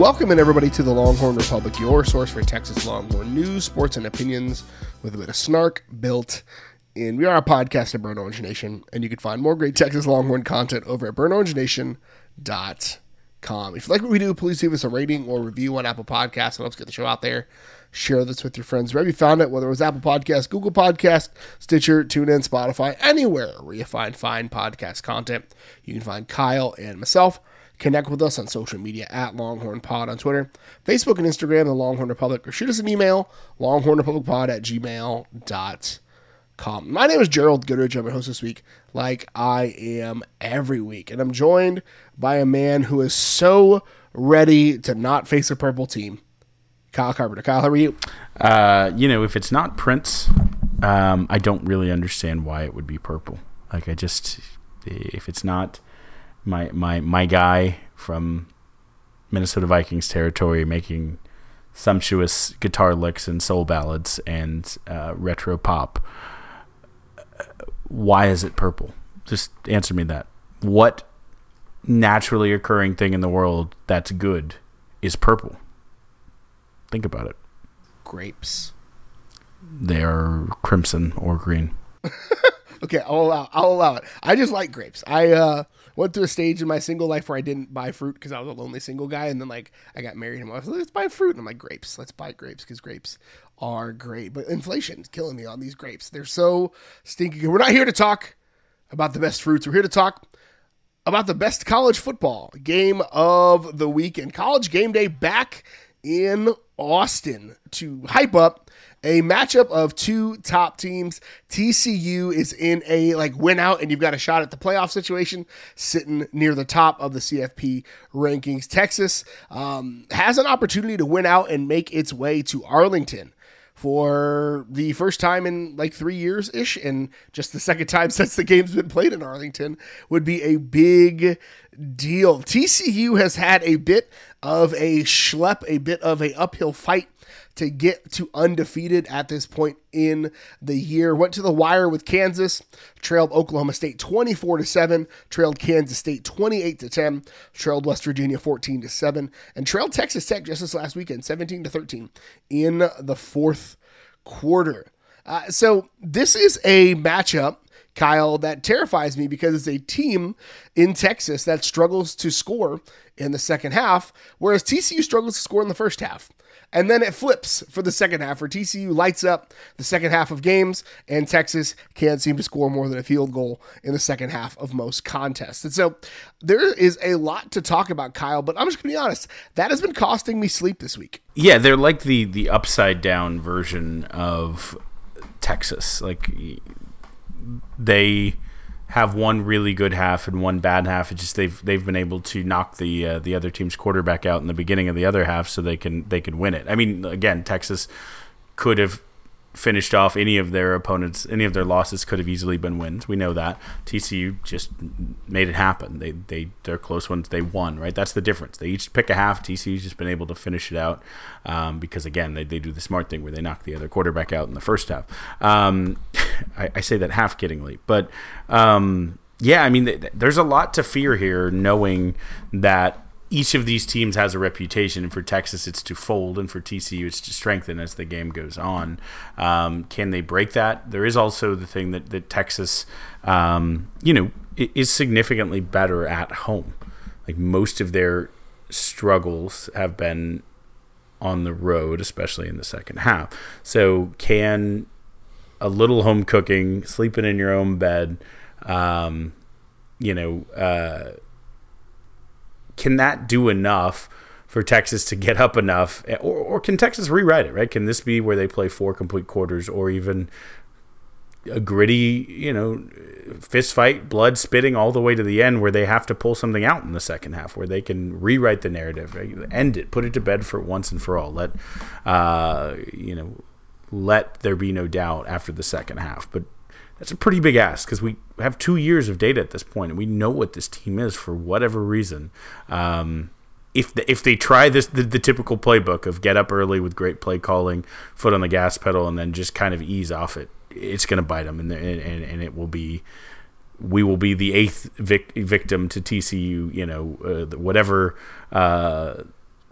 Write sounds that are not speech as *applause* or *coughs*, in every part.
Welcome everybody to the Longhorn Republic, your source for Texas Longhorn news, sports, and opinions with a bit of snark built in. We are a podcast at Burnt Orange Nation, and you can find more great Texas Longhorn content over at burntorangenation.com. If you like what we do, please leave us a rating or review on Apple Podcasts. Helps get the show out there. Share this with your friends wherever you found it, whether it was Apple Podcast, Google Podcast, Stitcher, TuneIn, Spotify, anywhere where you find fine podcast content. You can find Kyle and myself. Connect with us on social media at Longhorn Pod on Twitter, Facebook, and Instagram, the Longhorn Republic, or shoot us an email, longhornrepublicpod at gmail.com. My name is Gerald Goodrich. I'm your host this week, like I am every week. And I'm joined by a man who is so ready to not face a purple team. Kyle Carpenter. Kyle, how are you? Uh, you know, if it's not Prince, um, I don't really understand why it would be purple. Like, I just, if it's not my my my guy from Minnesota Vikings territory making sumptuous guitar licks and soul ballads and uh, retro pop, why is it purple? Just answer me that. What naturally occurring thing in the world that's good is purple? Think about it. Grapes. They are crimson or green. *laughs* okay, I'll allow. I'll allow it. I just like grapes. I uh, went through a stage in my single life where I didn't buy fruit because I was a lonely single guy, and then like I got married and I was like, let's buy fruit, and I'm like grapes. Let's buy grapes because grapes are great. But inflation's killing me on these grapes. They're so stinky. We're not here to talk about the best fruits. We're here to talk about the best college football game of the week and college game day back in Austin to hype up a matchup of two top teams. TCU is in a like win out and you've got a shot at the playoff situation, sitting near the top of the CFP rankings. Texas um, has an opportunity to win out and make its way to Arlington for the first time in like three years ish, and just the second time *laughs* since the game's been played in Arlington would be a big deal. TCU has had a bit of a schlep, a bit of a uphill fight to get to undefeated at this point in the year. Went to the wire with Kansas, trailed Oklahoma State 24 to 7, trailed Kansas State 28 to 10, trailed West Virginia 14 to 7, and trailed Texas Tech just this last weekend 17 to 13 in the fourth quarter. Uh, so this is a matchup Kyle, that terrifies me because it's a team in Texas that struggles to score in the second half, whereas TCU struggles to score in the first half. And then it flips for the second half, where TCU lights up the second half of games, and Texas can't seem to score more than a field goal in the second half of most contests. And so there is a lot to talk about, Kyle, but I'm just going to be honest. That has been costing me sleep this week. Yeah, they're like the, the upside down version of Texas. Like they have one really good half and one bad half. It's just they've they've been able to knock the uh, the other team's quarterback out in the beginning of the other half, so they can they can win it. I mean, again, Texas could have finished off any of their opponents. Any of their losses could have easily been wins. We know that TCU just made it happen. They they their close ones they won. Right, that's the difference. They each pick a half. TCU's just been able to finish it out um, because again they, they do the smart thing where they knock the other quarterback out in the first half. Um, I, I, say that half kiddingly, but um, yeah, I mean there's a lot to fear here, knowing that each of these teams has a reputation. For Texas, it's to fold, and for TCU, it's to strengthen as the game goes on. Um, can they break that? There is also the thing that, that Texas, um, you know, is significantly better at home. Like most of their struggles have been on the road, especially in the second half. So, can a little home cooking, sleeping in your own bed, um, you know, uh, can that do enough for Texas to get up enough, or, or can Texas rewrite it? Right? Can this be where they play four complete quarters, or even a gritty, you know, fist fight, blood spitting all the way to the end, where they have to pull something out in the second half, where they can rewrite the narrative, end it, put it to bed for once and for all. Let, uh, you know, let there be no doubt after the second half. But that's a pretty big ask because we have two years of data at this point, and we know what this team is for whatever reason. Um, if the, if they try this the, the, typical playbook of get up early with great play calling, foot on the gas pedal, and then just kind of ease off it, it's going to bite them, and, and and it will be we will be the eighth vic- victim to TCU. You know, uh, whatever. Uh,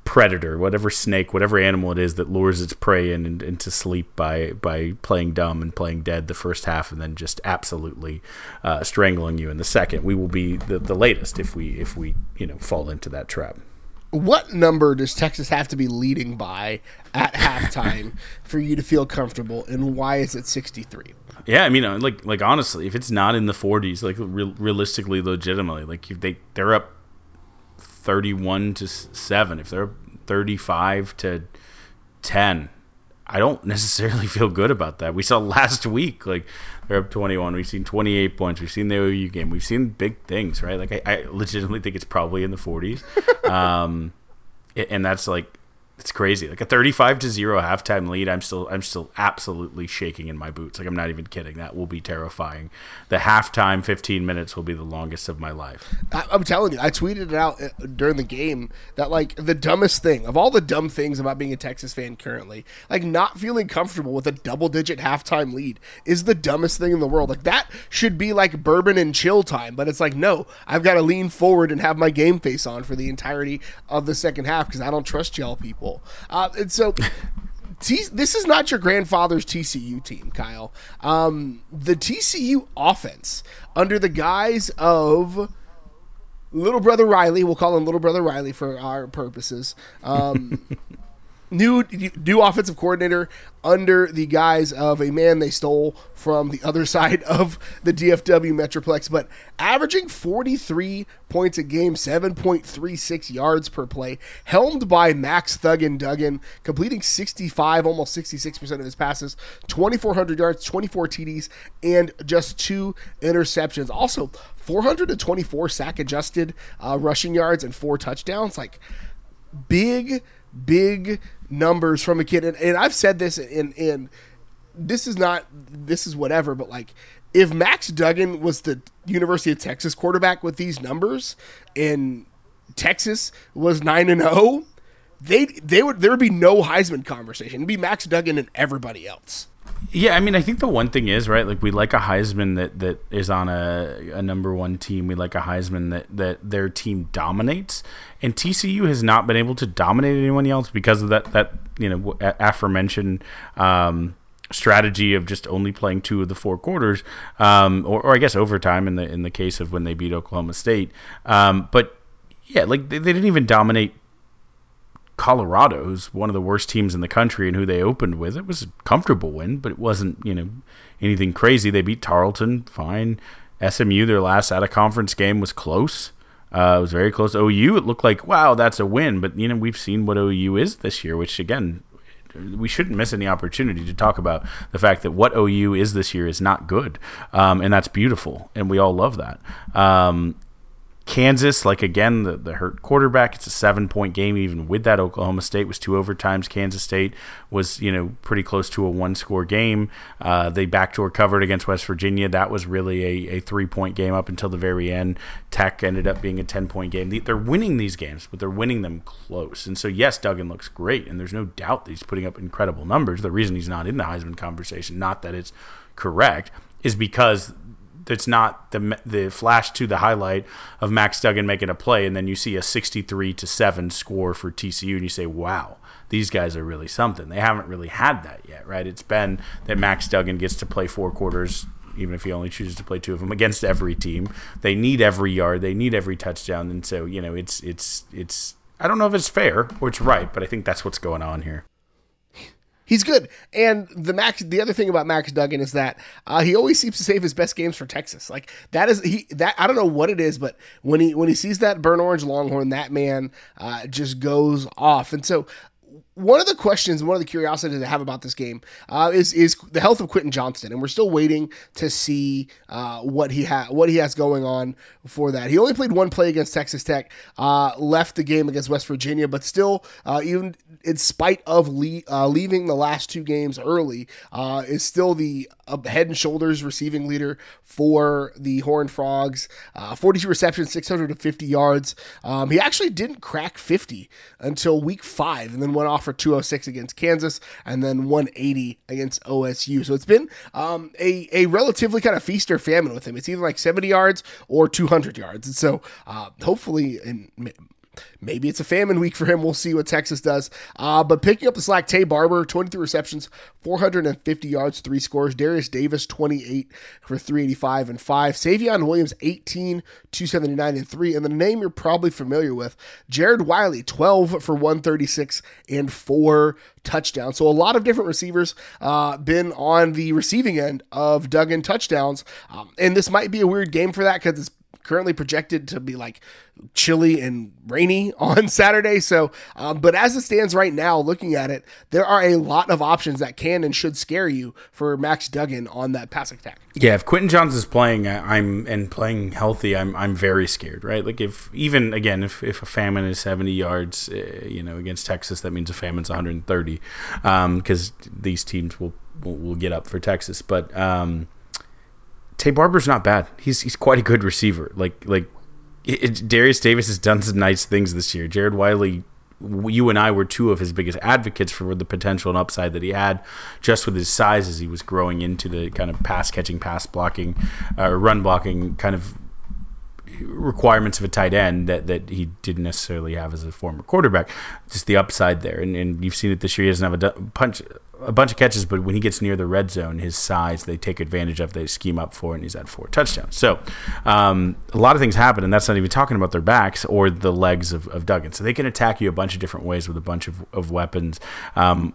predator, whatever snake, whatever animal it is that lures its prey in and, into sleep by by playing dumb and playing dead the first half, and then just absolutely uh, strangling you in the second. We will be the, the latest if we if we you know fall into that trap. What number does Texas have to be leading by at halftime *laughs* for you to feel comfortable, and why is it sixty three? Yeah, I mean, uh, like like honestly, if it's not in the 40s, like re- realistically, legitimately, like if they they're up 31 to 7 if they're 35 to 10 i don't necessarily *laughs* feel good about that. We saw last week like they're up 21 we've seen 28 points. We've seen the ou game. We've seen big things right? Like i, I legitimately think it's probably in the 40s *laughs* um, and that's like it's crazy. Like a 35 to 0 halftime lead, I'm still I'm still absolutely shaking in my boots. Like I'm not even kidding. That will be terrifying. The halftime 15 minutes will be the longest of my life. I, am telling you, I tweeted it out uh, during the game that like the dumbest thing of all the dumb things about being a Texas fan currently, like not feeling comfortable with a double digit halftime lead is the dumbest thing in the world. Like that should be like bourbon and chill time, but it's like no, I've got to lean forward and have my game face on for the entirety of the second half because I don't trust y'all people Uh, and so. *laughs* This is not your grandfather's TCU team, Kyle. Um, the TCU offense, under the guise of little brother Riley, we'll call him little brother Riley for our purposes. Um, *laughs* new new offensive coordinator under the guise of a man they stole from the other *laughs* side of the DFW Metroplex, but averaging 43 points a game, 7.36 yards per play, helmed by Max Thuggin Duggan, completing 65, almost 66% of his passes, 2,400 yards, 24 TDs, and just two interceptions. Also, 424 sack adjusted uh, rushing yards and four touchdowns. Like, big, big numbers from a kid, and, and I've said this in in this is not this is whatever, but like if Max Duggan was the University of Texas quarterback with these numbers, and Texas was nine and zero, oh, they they would there would be no Heisman conversation. It'd be Max Duggan and everybody else. Yeah, I mean, I think the one thing is right. Like we like a Heisman that that is on a, a number one team. We like a Heisman that that their team dominates, and TCU has not been able to dominate anyone else because of that that you know aforementioned. Um, strategy of just only playing two of the four quarters, um, or, or, I guess overtime in the in the case of when they beat Oklahoma State. Um, but yeah, like they, they, didn't even dominate Colorado, who's one of the worst teams in the country and who they opened with. It was a comfortable win, but it wasn't, you know, anything crazy. They beat Tarleton, fine. SMU, their last out of conference game was close. Uh, it was very close. OU, it looked like, wow, that's a win. But, you know, we've seen what OU is this year, which, again, we shouldn't miss any opportunity to talk about the fact that what OU is this year is not good. Um, and that's beautiful. And we all love that. Um, Kansas, like again, the, the hurt quarterback. It's a seven point game, even with that. Oklahoma State was two overtimes. Kansas State was, you know, pretty close to a one score game. Uh, they backdoor covered against West Virginia. That was really a, a three point game up until the very end. Tech ended up being a 10 point game. They're winning these games, but they're winning them close. And so, yes, Duggan looks great, and there's no doubt that he's putting up incredible numbers. The reason he's not in the Heisman conversation, not that it's correct, is because it's not the the flash to the highlight of Max Duggan making a play, and then you see a 63 to seven score for TCU, and you say, "Wow, these guys are really something." They haven't really had that yet, right? It's been that Max Duggan gets to play four quarters. Even if he only chooses to play two of them against every team, they need every yard, they need every touchdown, and so you know it's it's it's. I don't know if it's fair or it's right, but I think that's what's going on here he's good. And the Max, the other thing about Max Duggan is that uh, he always seems to save his best games for Texas. Like that is he that I don't know what it is, but when he when he sees that burnt orange Longhorn, that man uh, just goes off. And so one of the questions, one of the curiosities I have about this game uh, is is the health of Quentin Johnston, and we're still waiting to see uh, what he ha- what he has going on for that. He only played one play against Texas Tech, uh, left the game against West Virginia, but still, uh, even in spite of le- uh, leaving the last two games early, uh, is still the head and shoulders receiving leader for the Horned Frogs. 42 receptions, 650 yards. Um, he actually didn't crack 50 until week five, and then went off for 206 against Kansas and then 180 against OSU. So it's been um, a, a relatively kind of feast or famine with him. It's either like 70 yards or 200 yards. And so uh, hopefully, and maybe it's a famine week for him. We'll see what Texas does. Uh, but picking up the slack, Taye Barber, 23 receptions, 450 yards, three scores. Derius Davis, 28 for 385 and five. Savion Williams, 18, 279 and three. And the name you're probably familiar with, Jared Wiley, 12 for 136 and four touchdowns. So a lot of different receivers uh, been on the receiving end of Duggan touchdowns. Um, and this might be a weird game for that because it's currently projected to be like chilly and rainy *laughs* on Saturday. So, um, but as it stands right now, looking at it, there are a lot of options that can and should scare you for Max Duggan on that pass attack. Yeah, if Quentin is playing, I'm and playing healthy, I'm I'm very scared, right? Like if even again, if, if a famine is 70 yards, uh, you know, against Texas, that means a famine's 130, because um, these teams will, will get up for Texas, but. Um, Taye Barber's not bad. He's he's quite a good receiver. Like like it, Derius Davis has done some nice things this year. Jared Wiley, you and I were two of his biggest advocates for the potential and upside that he had, just with his size as he was growing into the kind of pass catching, pass blocking, uh, run blocking kind of requirements of a tight end that, that he didn't necessarily have as a former quarterback. Just the upside there, and, and you've seen it this year. He doesn't have a punch a bunch of catches, but when he gets near the red zone, his size they take advantage of. They scheme up for, and he's had four touchdowns. So um, a lot of things happen, and that's not even talking about their backs or the legs of, of Duggan. So they can attack you a bunch of different ways with a bunch of, of weapons. Um,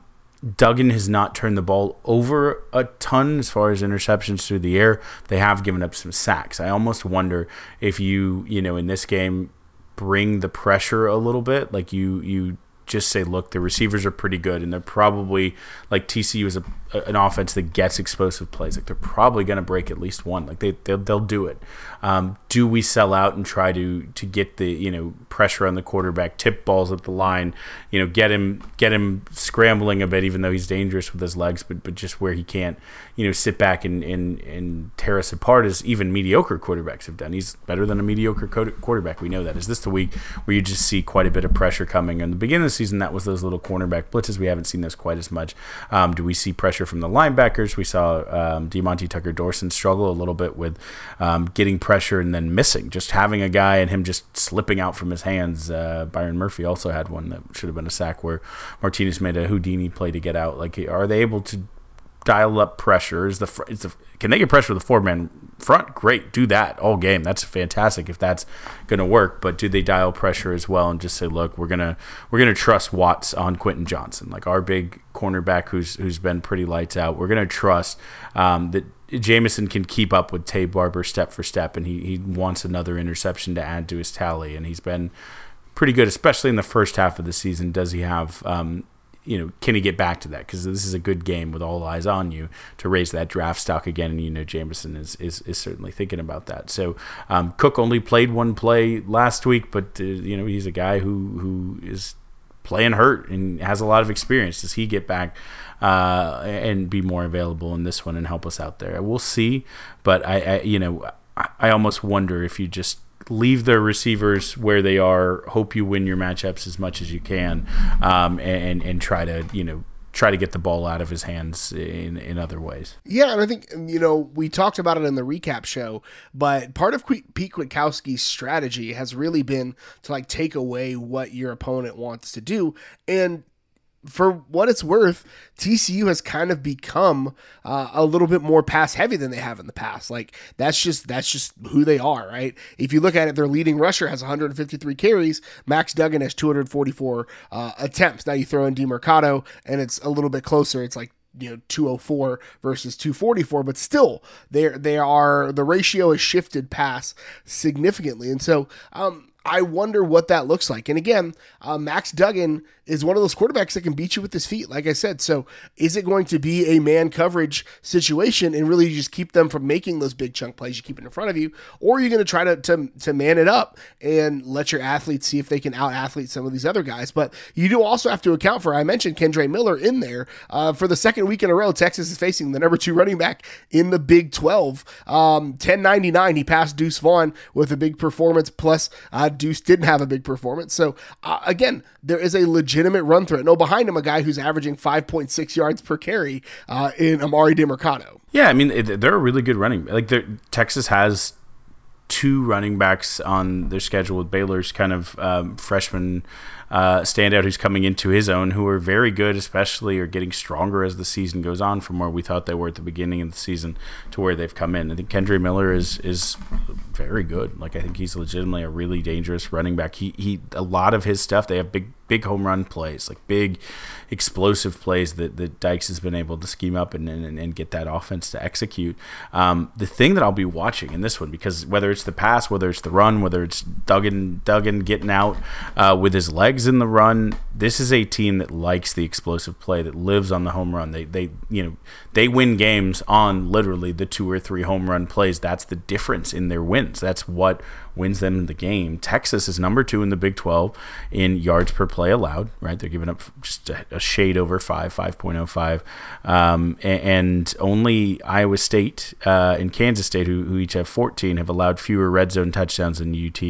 Duggan has not turned the ball over a ton as far as interceptions through the air. They have given up some sacks. I almost wonder if you, you know, in this game bring the pressure a little bit, like you you just say, look, the receivers are pretty good, and they're probably like TCU is a, an offense that gets explosive plays. Like they're probably going to break at least one. Like they they'll, they'll do it. Um, do we sell out and try to to get the you know pressure on the quarterback, tip balls at the line, you know, get him get him scrambling a bit, even though he's dangerous with his legs, but but just where he can't you know sit back and and, and tear us apart as even mediocre quarterbacks have done. He's better than a mediocre quarterback. We know that. Is this the week where you just see quite a bit of pressure coming? In the beginning of the season, that was those little cornerback blitzes. We haven't seen those quite as much. Um, do we see pressure from the linebackers? We saw um, Diamante Tucker Dorson struggle a little bit with um, getting pressure pressure and then missing. Just having a guy and him just slipping out from his hands. Uh, Byron Murphy also had one that should have been a sack where Martinez made a Houdini play to get out. Like, are they able to dial up pressure? Is the, fr- is the can they get pressure with the four man front? Great, do that all game. That's fantastic if that's going to work. But do they dial pressure as well and just say, look, we're gonna we're gonna trust Watts on Quentin Johnston, like our big cornerback who's who's been pretty lights out. We're gonna trust um, that Jamison can keep up with Taye Barber step for step, and he, he wants another interception to add to his tally. And he's been pretty good, especially in the first half of the season. Does he have, um, you know, can he get back to that? Because this is a good game with all eyes on you to raise that draft stock again. And, you know, Jamison is, is, is certainly thinking about that. So um, Cook only played one play last week, but, uh, you know, he's a guy who, who is playing hurt and has a lot of experience. Does he get back? Uh, and be more available in this one and help us out there. We'll see, but I, I you know, I, I almost wonder if you just leave their receivers where they are, hope you win your matchups as much as you can, um, and and try to you know try to get the ball out of his hands in in other ways. Yeah, and I think you know we talked about it in the recap show, but part of Pete Kwiatkowski's strategy has really been to like take away what your opponent wants to do and for what it's worth, TCU has kind of become uh, a little bit more pass heavy than they have in the past. Like that's just that's just who they are, right? If you look at it, their leading rusher has 153 carries. Max Duggan has 244 uh, attempts. Now you throw in Demercado, and it's a little bit closer. It's like you know 204 versus 244 but still they they are the ratio has shifted past significantly and so um I wonder what that looks like. And again, uh, Max Duggan is one of those quarterbacks that can beat you with his feet, like I said. So, is it going to be a man coverage situation and really just keep them from making those big chunk plays you keep it in front of you? Or are you going to try to, to, to man it up and let your athletes see if they can out athlete some of these other guys? But you do also have to account for, I mentioned Kendre Miller in there. Uh, for the second week in a row, Texas is facing the number two running back in the Big 12. Um, 1099, he passed Deuce Vaughn with a big performance, plus uh, Deuce didn't have a big performance. So, uh, again, there is a legitimate run threat. No, behind him, a guy who's averaging 5.6 yards per carry uh, in Emari Demercado. Yeah, I mean, they're a really good running. Like, Texas has two running backs on their schedule with Baylor's kind of um, freshman uh, standout who's coming into his own, who are very good, especially are getting stronger as the season goes on from where we thought they were at the beginning of the season to where they've come in. I think Kendre Miller is is very good. Like I think he's legitimately a really dangerous running back. He he a lot of his stuff they have big big home run plays, like big explosive plays that, that Dykes has been able to scheme up and, and, and get that offense to execute. Um, the thing that I'll be watching in this one, because whether it's the pass, whether it's the run, whether it's Duggan Duggan getting out uh, with his legs in the run, this is a team that likes the explosive play, that lives on the home run. They they you know they win games on literally the two or three home run plays. That's the difference in their wins. That's what wins them in the game. Texas is number two in the Big 12 in yards per play allowed, right? They're giving up just a, a shade over 5, 5.05. Um, and, and, only Iowa State uh, and Kansas State, who, who each have 14, have allowed fewer red zone touchdowns than UT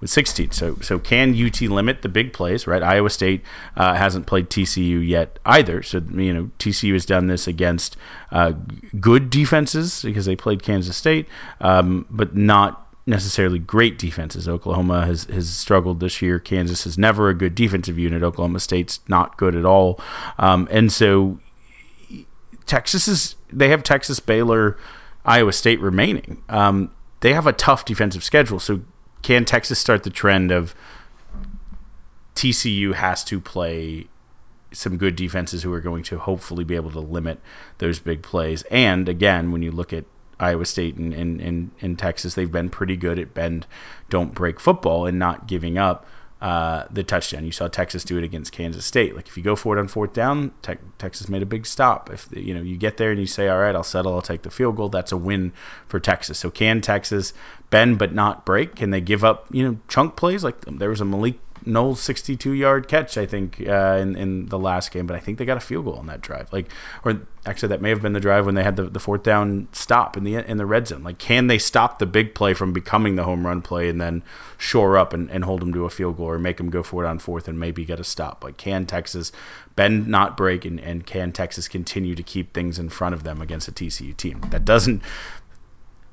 with 16. So, so can UT limit the big plays, right? Iowa State uh, hasn't played TCU yet either. So, you know, TCU has done this against uh, good defenses because they played Kansas State, um, but not necessarily great defenses. Oklahoma has, has struggled this year. Kansas is never a good defensive unit. Oklahoma State's not good at all. Um, and so Texas is, they have Texas, Baylor, Iowa State remaining. Um, they have a tough defensive schedule. So can Texas start the trend of TCU has to play some good defenses who are going to hopefully be able to limit those big plays. And again, when you look at Iowa State and, and, and, and, Texas, they've been pretty good at bend, don't break football and not giving up uh, the touchdown. You saw Texas do it against Kansas State. Like if you go for it on fourth down, te- Texas made a big stop. If you know you get there and you say, "All right, I'll settle. I'll take the field goal," that's a win for Texas. So can Texas bend but not break? Can they give up you know chunk plays? Like there was a Malik Knowles 62 yard catch, I think, uh, in, in the last game, but I think they got a field goal on that drive. Like, or actually, that may have been the drive when they had the, the fourth down stop in the in the red zone. Like, can they stop the big play from becoming the home run play and then shore up and, and hold them to a field goal or make them go for it on fourth and maybe get a stop? Like, can Texas bend, not break, and, and can Texas continue to keep things in front of them against a TCU team? That doesn't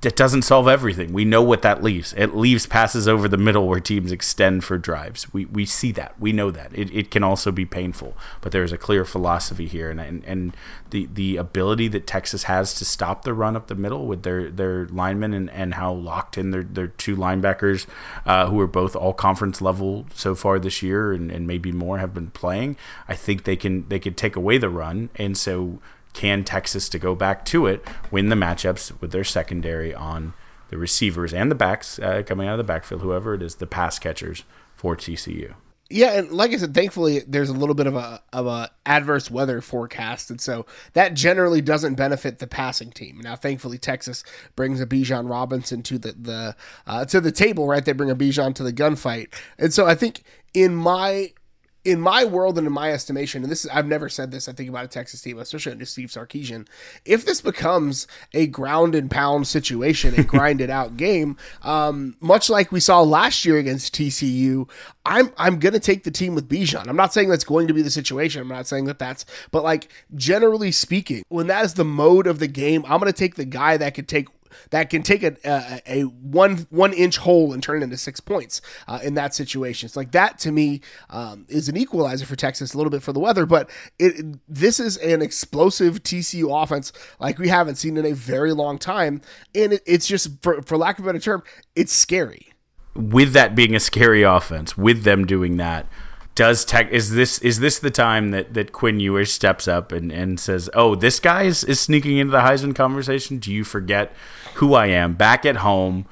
it doesn't solve everything. We know what that leaves. It leaves passes over the middle where teams extend for drives. We, we see that. We know that. It, it can also be painful, but there's a clear philosophy here. And, and, and the, the ability that Texas has to stop the run up the middle with their, their linemen and, and how locked in their, their two linebackers, uh, who are both all conference level so far this year and, and maybe more have been playing, I think they can, they could take away the run. And so can Texas to go back to it win the matchups with their secondary on the receivers and the backs uh, coming out of the backfield, whoever it is, the pass catchers for TCU. Yeah, and like I said, thankfully there's a little bit of a of a adverse weather forecast, and so that generally doesn't benefit the passing team. Now, thankfully, Texas brings a Bijan Robinson to the the uh, to the table, right? They bring a Bijan to the gunfight, and so I think in my in my world and in my estimation, and this is I've never said this, I think about a Texas team, especially under Steve Sarkisian. If this becomes a ground and pound situation, a *laughs* grinded out game, um, much like we saw last year against TCU, I'm I'm gonna take the team with Bijan. I'm not saying that's going to be the situation. I'm not saying that that's, but like generally speaking, when that is the mode of the game, I'm gonna take the guy that could take that can take a, a, a one one inch hole and turn it into six points uh, in that situation. It's like that to me um, is an equalizer for Texas, a little bit for the weather, but it this is an explosive TCU offense like we haven't seen in a very long time, and it, it's just for, for lack of a better term, it's scary. With that being a scary offense, with them doing that does tech is this is this the time that that Quinn Ewers steps up and and says, "Oh, this guy is, is sneaking into the Heisman conversation. Do you forget who I am back at home?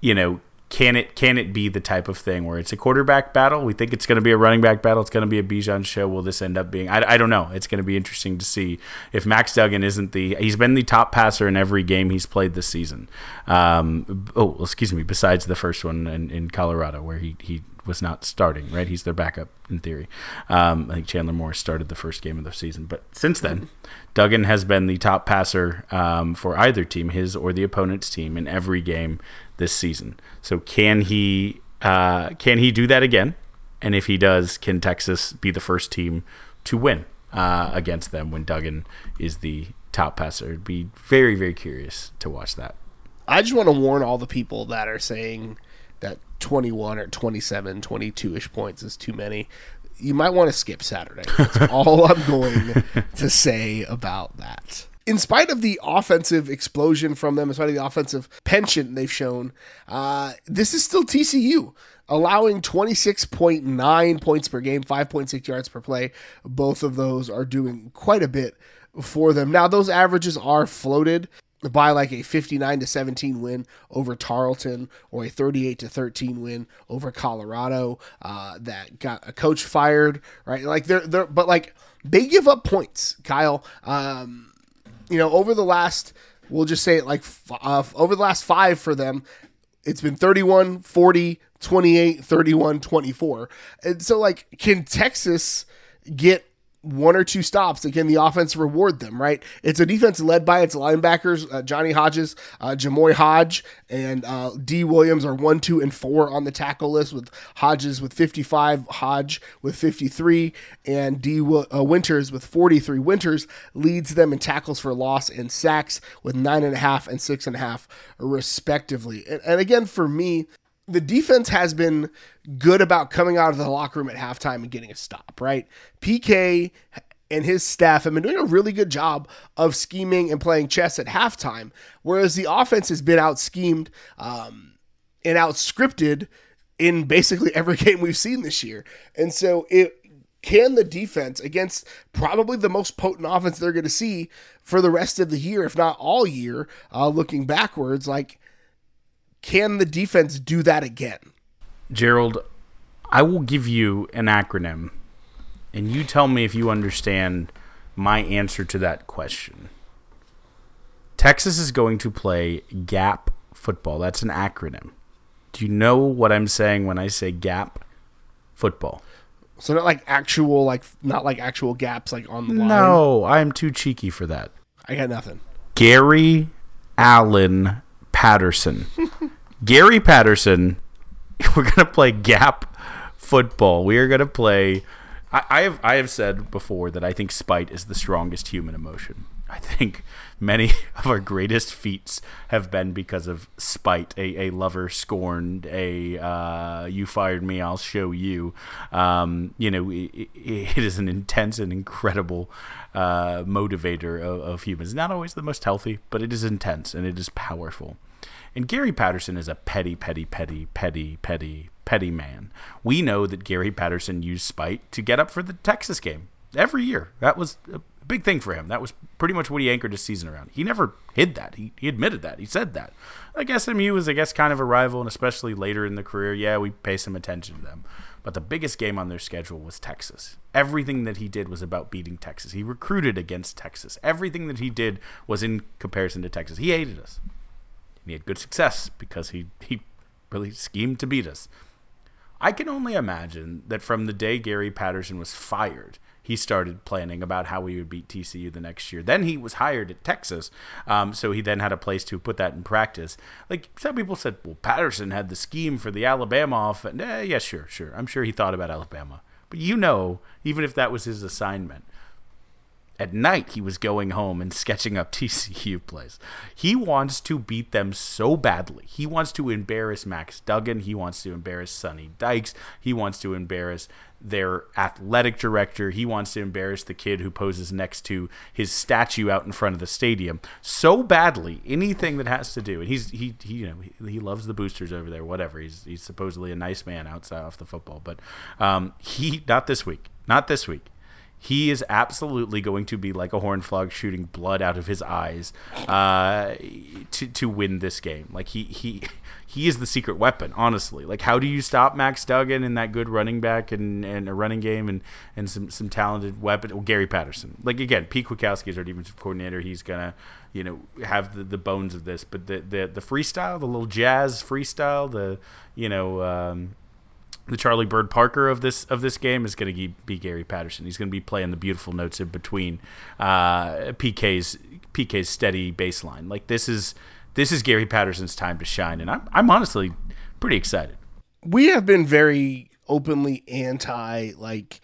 You know, can it can it be the type of thing where it's a quarterback battle? We think it's going to be a running back battle. It's going to be a Bijan show. Will this end up being? I, I don't know. It's going to be interesting to see if Max Duggan isn't the. He's been the top passer in every game he's played this season. Um, oh, excuse me. Besides the first one in, in Colorado, where he he was not starting, right? He's their backup in theory. Um, I think Chandler Moore started the first game of the season, but since then, Duggan has been the top passer um, for either team, his or the opponent's team, in every game this season. So can he uh, can he do that again? And if he does, can Texas be the first team to win uh, against them when Duggan is the top passer? It'd be very very curious to watch that. I just want to warn all the people that are saying that 21 or 27, 22 ish points is too many. You might want to skip Saturday. That's *laughs* all I'm going to say about that. In spite of the offensive explosion from them, in spite of the offensive penchant they've shown, uh, this is still TCU allowing 26.9 points per game, 5.6 yards per play. Both of those are doing quite a bit for them. Now, those averages are floated by like a 59 to 17 win over Tarleton or a 38 to 13 win over Colorado uh, that got a coach fired, right? Like they're they're but like they give up points, Kyle. Um, you know, over the last we'll just say it like uh, over the last 5 for them, it's been 31, 40, 28, 31, 24. And so like can Texas get one or two stops, again, the offense reward them, right? It's a defense led by its linebackers, uh, Johnny Hodges, uh, Jamoi Hodge, and uh, D. Williams are one, two, and four on the tackle list with Hodges with 55, Hodge with 53, and D. Uh, Winters with 43. Winters leads them in tackles for loss and sacks with nine and a half and six and a half, respectively. And, and again, for me, the defense has been good about coming out of the locker room at halftime and getting a stop, right? PK and his staff have been doing a really good job of scheming and playing chess at halftime, whereas the offense has been out schemed um, and out scripted in basically *laughs* every game we've seen this year. And so it can the defense against probably the most potent offense they're going to see for the rest of the year, if not all year, uh, looking backwards, like can the defense do that again? Gerald, I will give you an acronym, and you tell me if you understand my answer to that question. Texas is going to play gap football. That's an acronym. Do you know what I'm saying when I say gap football? So not like actual, like not like actual gaps, like on the line. No, I'm too cheeky for that. I got nothing. Gary Allen Patterson. *laughs* Gary Patterson. *laughs* We're gonna play gap football. We are gonna play. I, I have I have said before that I think spite is the strongest human emotion. I think many *laughs* of our greatest feats have been because of spite. A, a lover scorned, a uh, you fired me, I'll show you. Um, you know, it, it is an intense and incredible uh, motivator of, of humans. Not always the most healthy, but it is intense and it is powerful. And Gary Patterson is a petty, petty, petty, petty, petty, petty man. We know that Gary Patterson used spite to get up for the Texas game every year. That was a big thing for him. That was pretty much what he anchored his season around. He never hid that. He, he admitted that. He said that. Guess SMU was, I guess, kind of a rival, and especially later in the career, yeah, we pay some attention to them. But the biggest game on their schedule was Texas. Everything that he did was about beating Texas. He recruited against Texas. Everything that he did was in comparison to Texas. He hated us. And he had good success because he, he really schemed to beat us. I can only imagine that from the day Gary Patterson was fired, he started planning about how he would beat TCU the next year. Then he was hired at Texas, um, so he then had a place to put that in practice. Like some people said, well, Patterson had the scheme for the Alabama off. Eh, yeah, sure, sure. I'm sure he thought about Alabama. But you know, even if that was his assignment, at night he was going home and sketching up *laughs* TCU plays. He wants to beat them so badly. He wants to embarrass Max Duggan. He wants to embarrass Sonny Dykes. He wants to embarrass their athletic director. He wants to embarrass the kid who poses next to his statue out in front of the stadium so badly. Anything that has to do, and he's he, he you know he, loves the boosters over there. Whatever. He's he's supposedly a nice man outside off the football, but um, he not this week. Not this week he is absolutely going to be like a horn frog shooting blood out of his eyes uh, to to win this game. Like he he he is the secret weapon, honestly. Like how do you stop Max Duggan and that good running back and, and a running game and, and some some talented weapon? Well, Gary Patterson. Like again, Pete Kwiatkowski is our defensive coordinator. He's gonna you know have the, the bones of this, but the, the the freestyle, the little jazz freestyle, the you know. Um, the Charlie Bird Parker of this of this game is going to be Gary Patterson. He's going to be playing the beautiful notes in between uh, PK's PK's steady bass line. Like this is this is Gary Patterson's time to shine, and I'm I'm honestly pretty excited. We have been very openly anti like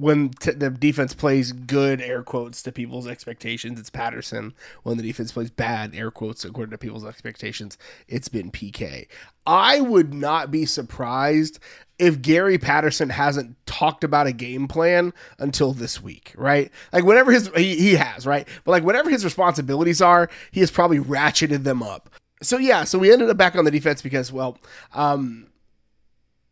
when t- the defense plays good air quotes to people's expectations, it's Patterson. When the defense plays bad air quotes according to people's expectations, it's been PK. I would not be surprised if Gary Patterson hasn't talked about a game plan until this week, right? Like whatever his he, he has, right? But like whatever his responsibilities are, he has probably ratcheted them up. So yeah, so we ended up back on the defense because well, um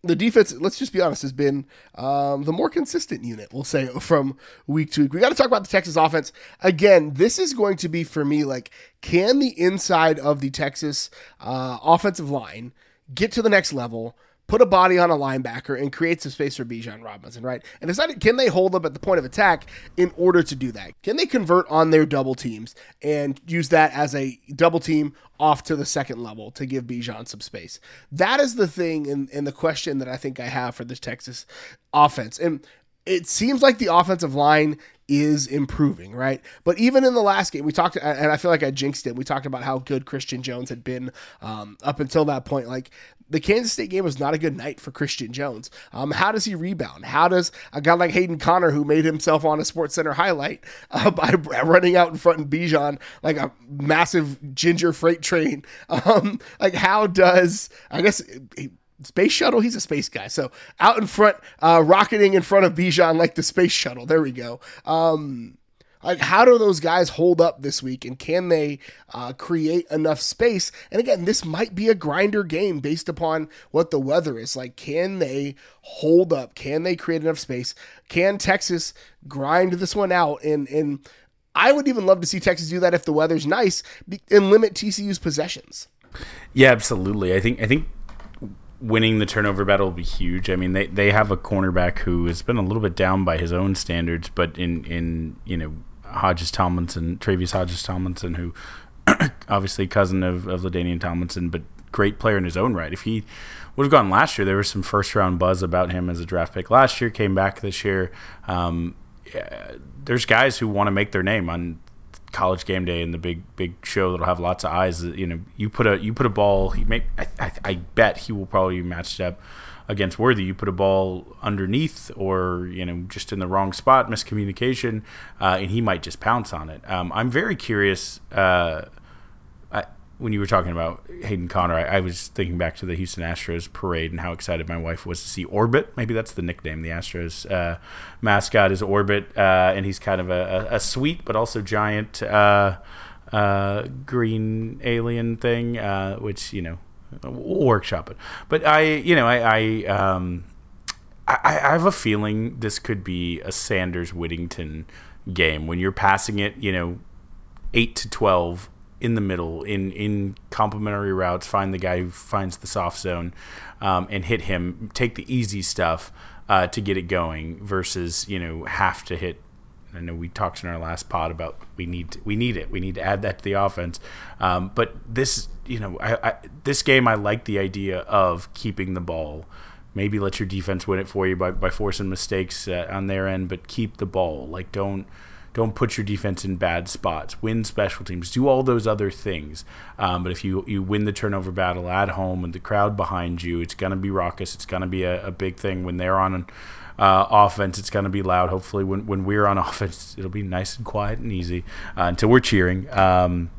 the defense, let's just be honest, has been um, the more consistent unit, we'll say, from week to week. We got to talk about the Texas offense. Again, this is going to be for me like, can the inside of the Texas uh, offensive line get to the next level? Put a body on a linebacker and create some space for Bijan Robinson, right? And not can they hold up at the point of attack in order to do that? Can they convert on their double teams and use that as a double team off to the second level to give Bijan some space? That is the thing and the question that I think I have for this Texas offense. And it seems like the offensive line is improving, right? But even in the last game, we talked, and I feel like I jinxed it. We talked about how good Christian Jones had been um, up until that point. Like the Kansas State game was not a good night for Christian Jones. Um, how does he rebound? How does a guy like Hayden Conner, who made himself on a Sports Center highlight uh, *laughs* by running out in front of Bijan like a massive ginger freight train, *laughs* um, like how does I guess space shuttle? He's a space guy, so out in front, uh, rocketing in front of Bijan like the space shuttle. There we go. Um, like, how do those guys hold up this week, and can they uh, create enough space? And again, this might be a grinder game based upon what the weather is. Like, can they hold up? Can they create enough space? Can Texas grind this one out? And and I would even love to see Texas do that if the weather's nice and limit TCU's possessions. Yeah, absolutely. I think I think winning the turnover battle will be huge. I mean, they, they have a cornerback who has been a little bit down by his own standards, but in, in you know Hodges Tomlinson, Tre'Vius Hodges Tomlinson, who *coughs* obviously cousin of, of LaDainian Tomlinson, but great player in his own right. If he would have gone last year, there was some first round buzz about him as a draft pick last year, came back this year. Um, yeah, there's guys who want to make their name on college game day and the big big show that'll have lots of eyes. You know, you put a you put a ball. He may I, I, I bet he will probably be matched up against Worthy. You put a ball underneath or you know just in the wrong spot, miscommunication, uh, and he might just pounce on it. Um, I'm very curious. Uh, when you were talking about Hayden Conner, I, I, was thinking back to the Houston Astros parade and how excited my wife was to see Orbit. Maybe that's the nickname. The Astros uh, mascot is Orbit, uh, and he's kind of a, a, sweet but also giant uh, uh green alien thing, uh, which you know, we'll workshop it. But I, you know, I. I um, I, I have a feeling this could be a Sanders Whittington game when you're passing it, you know, eight to twelve in the middle in in complementary routes find the guy who finds the soft zone um, and hit him. Take the easy stuff uh, to get it going versus you know have to hit I know we talked in our last pod about we need to, we need it. We need to add that to the offense. Um, but this you know I, I, this game I like the idea of keeping the ball. Maybe let your defense win it for you by, by forcing mistakes uh, on their end but keep the ball. Like don't don't put your defense in bad spots. Win special teams. Do all those other things. Um, but if you, you win the turnover battle at home and the crowd behind you, it's going to be raucous. It's going to be a, a, big thing. When they're on uh, offense, it's going to be loud. Hopefully, when, when we're on *laughs* offense, it'll be nice and quiet and easy uh, until we're cheering. Um,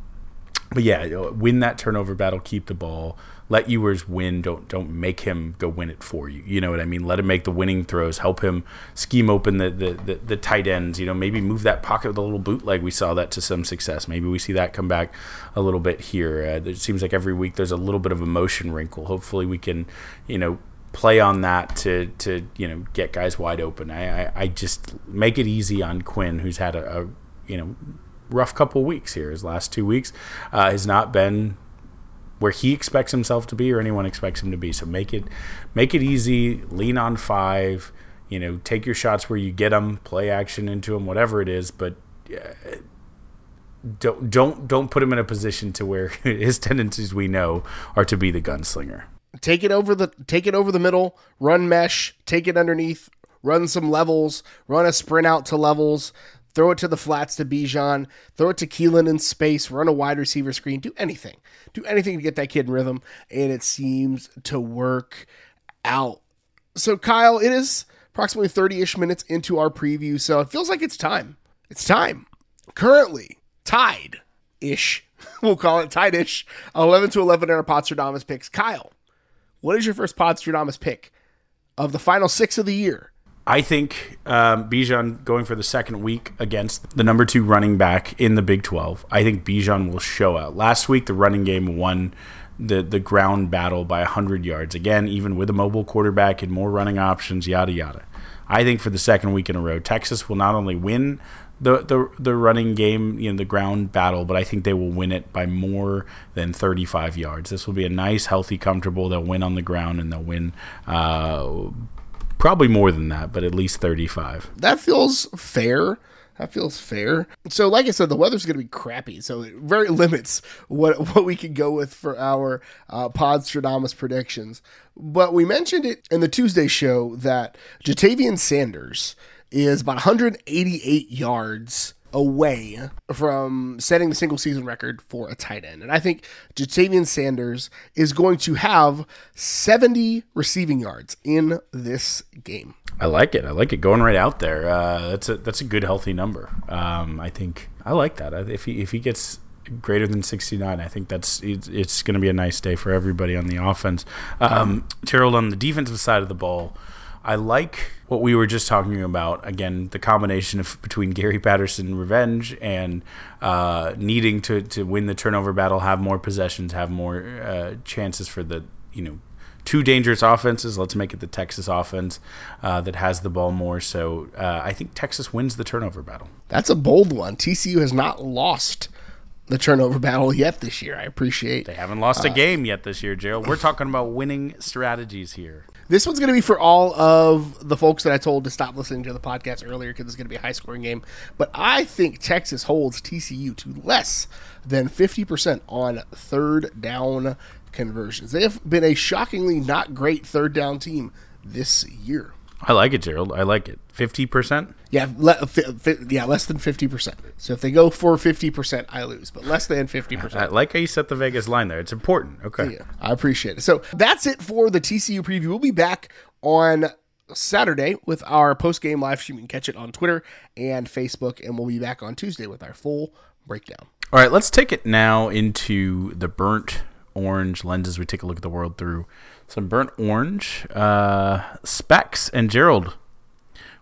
but yeah, win that turnover battle, keep the ball let Ewers win. Don't don't make him go win it for you. You know what I mean? Let him make the winning throws. Help him scheme open the the, the, the tight ends. You know, maybe move that pocket with a little bootleg. We saw that to some success. Maybe we see that come back a little bit here. Uh, it seems like every week there's a little bit of a motion wrinkle. Hopefully we can, you know, play on that to to you know get guys wide open. I I, I just make it easy on Quinn, who's had a, a you know rough couple weeks here. His last two weeks uh, has not been where he expects himself to be or anyone expects him to be. So make it make it easy. Lean on five. You know, take your shots where you get them. Play action into them, whatever it is. But uh, don't don't don't put him in a position to where *laughs* his tendencies we know are to be the gunslinger. Take it over the take it over the middle. Run mesh. Take it underneath. Run some levels. Run a sprint out to levels throw it to the flats to Bijan, throw it to Keilan in space, run a wide receiver screen, do anything. Do anything to get that kid in rhythm, and it seems to work out. So, Kyle, it is approximately 30 ish minutes into our preview, so it feels like it's time. It's time. Currently tied ish, *laughs* we'll call it tied ish, 11 to 11 in our Podstradamus picks. Kyle, what is your first Podstradamus pick of the final six of the year? I think um, Bijan going for the second week against the number two running back in the Big 12. I think Bijan will show out. Last week, the running game won the, the ground battle by 100 yards. Again, even with a mobile quarterback and more running options, yada, yada. I think for the second week in a row, Texas will not only win the, the the running game, you know, the ground battle, but I think they will win it by more than 35 yards. This will be a nice, healthy, comfortable. They'll win on the ground and they'll win uh, probably more than that, but at least 35. That feels fair. That feels fair. So, like I said, the weather's going to be crappy, so it very *laughs* limits what what we can go with for our uh, Podstradamus predictions. But we mentioned it in the Tuesday show that Ja'Tavion Sanders is about 188 yards away from setting the single season record for a tight end. And I think Ja'Tavion Sanders is going to have 70 receiving yards in this game. I like it. I like it going right out there. Uh, that's a that's a good healthy number. Um, I think I like that. If he if he gets greater than 69 i think that's it's, it's going to be a nice day for everybody on the offense um, Gerald on the defensive side of the ball I like what we were just talking about. Again, the combination of between Gary Patterson revenge and uh, needing to, to win the turnover battle, have more possessions, have more uh, chances for the you know two dangerous offenses. Let's make it the Texas offense uh, that has the ball more. So uh, I think Texas wins the turnover battle. That's a bold one. TCU has not lost the turnover battle yet this year. I appreciate. They haven't lost a game yet this year, Gerald. We're talking about winning strategies here. This one's going to be for all of the folks that I told to stop listening to the podcast earlier because it's going to be a high scoring game. But I think Texas holds TCU to less than 50% on third down conversions. They have been a shockingly not great third down team this year. I like it, Gerald. I like it. Fifty percent. Yeah, le- uh, fi- fi- yeah, less than fifty percent. So if they go for fifty percent, I lose, but less than fifty I percent. like how you set the Vegas line there. It's important. Okay. Yeah, I appreciate it. So that's it for the TCU preview. We'll be back on Saturday with our post game live stream. You can catch it on Twitter and Facebook, and we'll be back on Tuesday with our full breakdown. All right, let's take it now into the burnt orange lenses. We take a look at the world through some burnt orange uh, specs. And Gerald,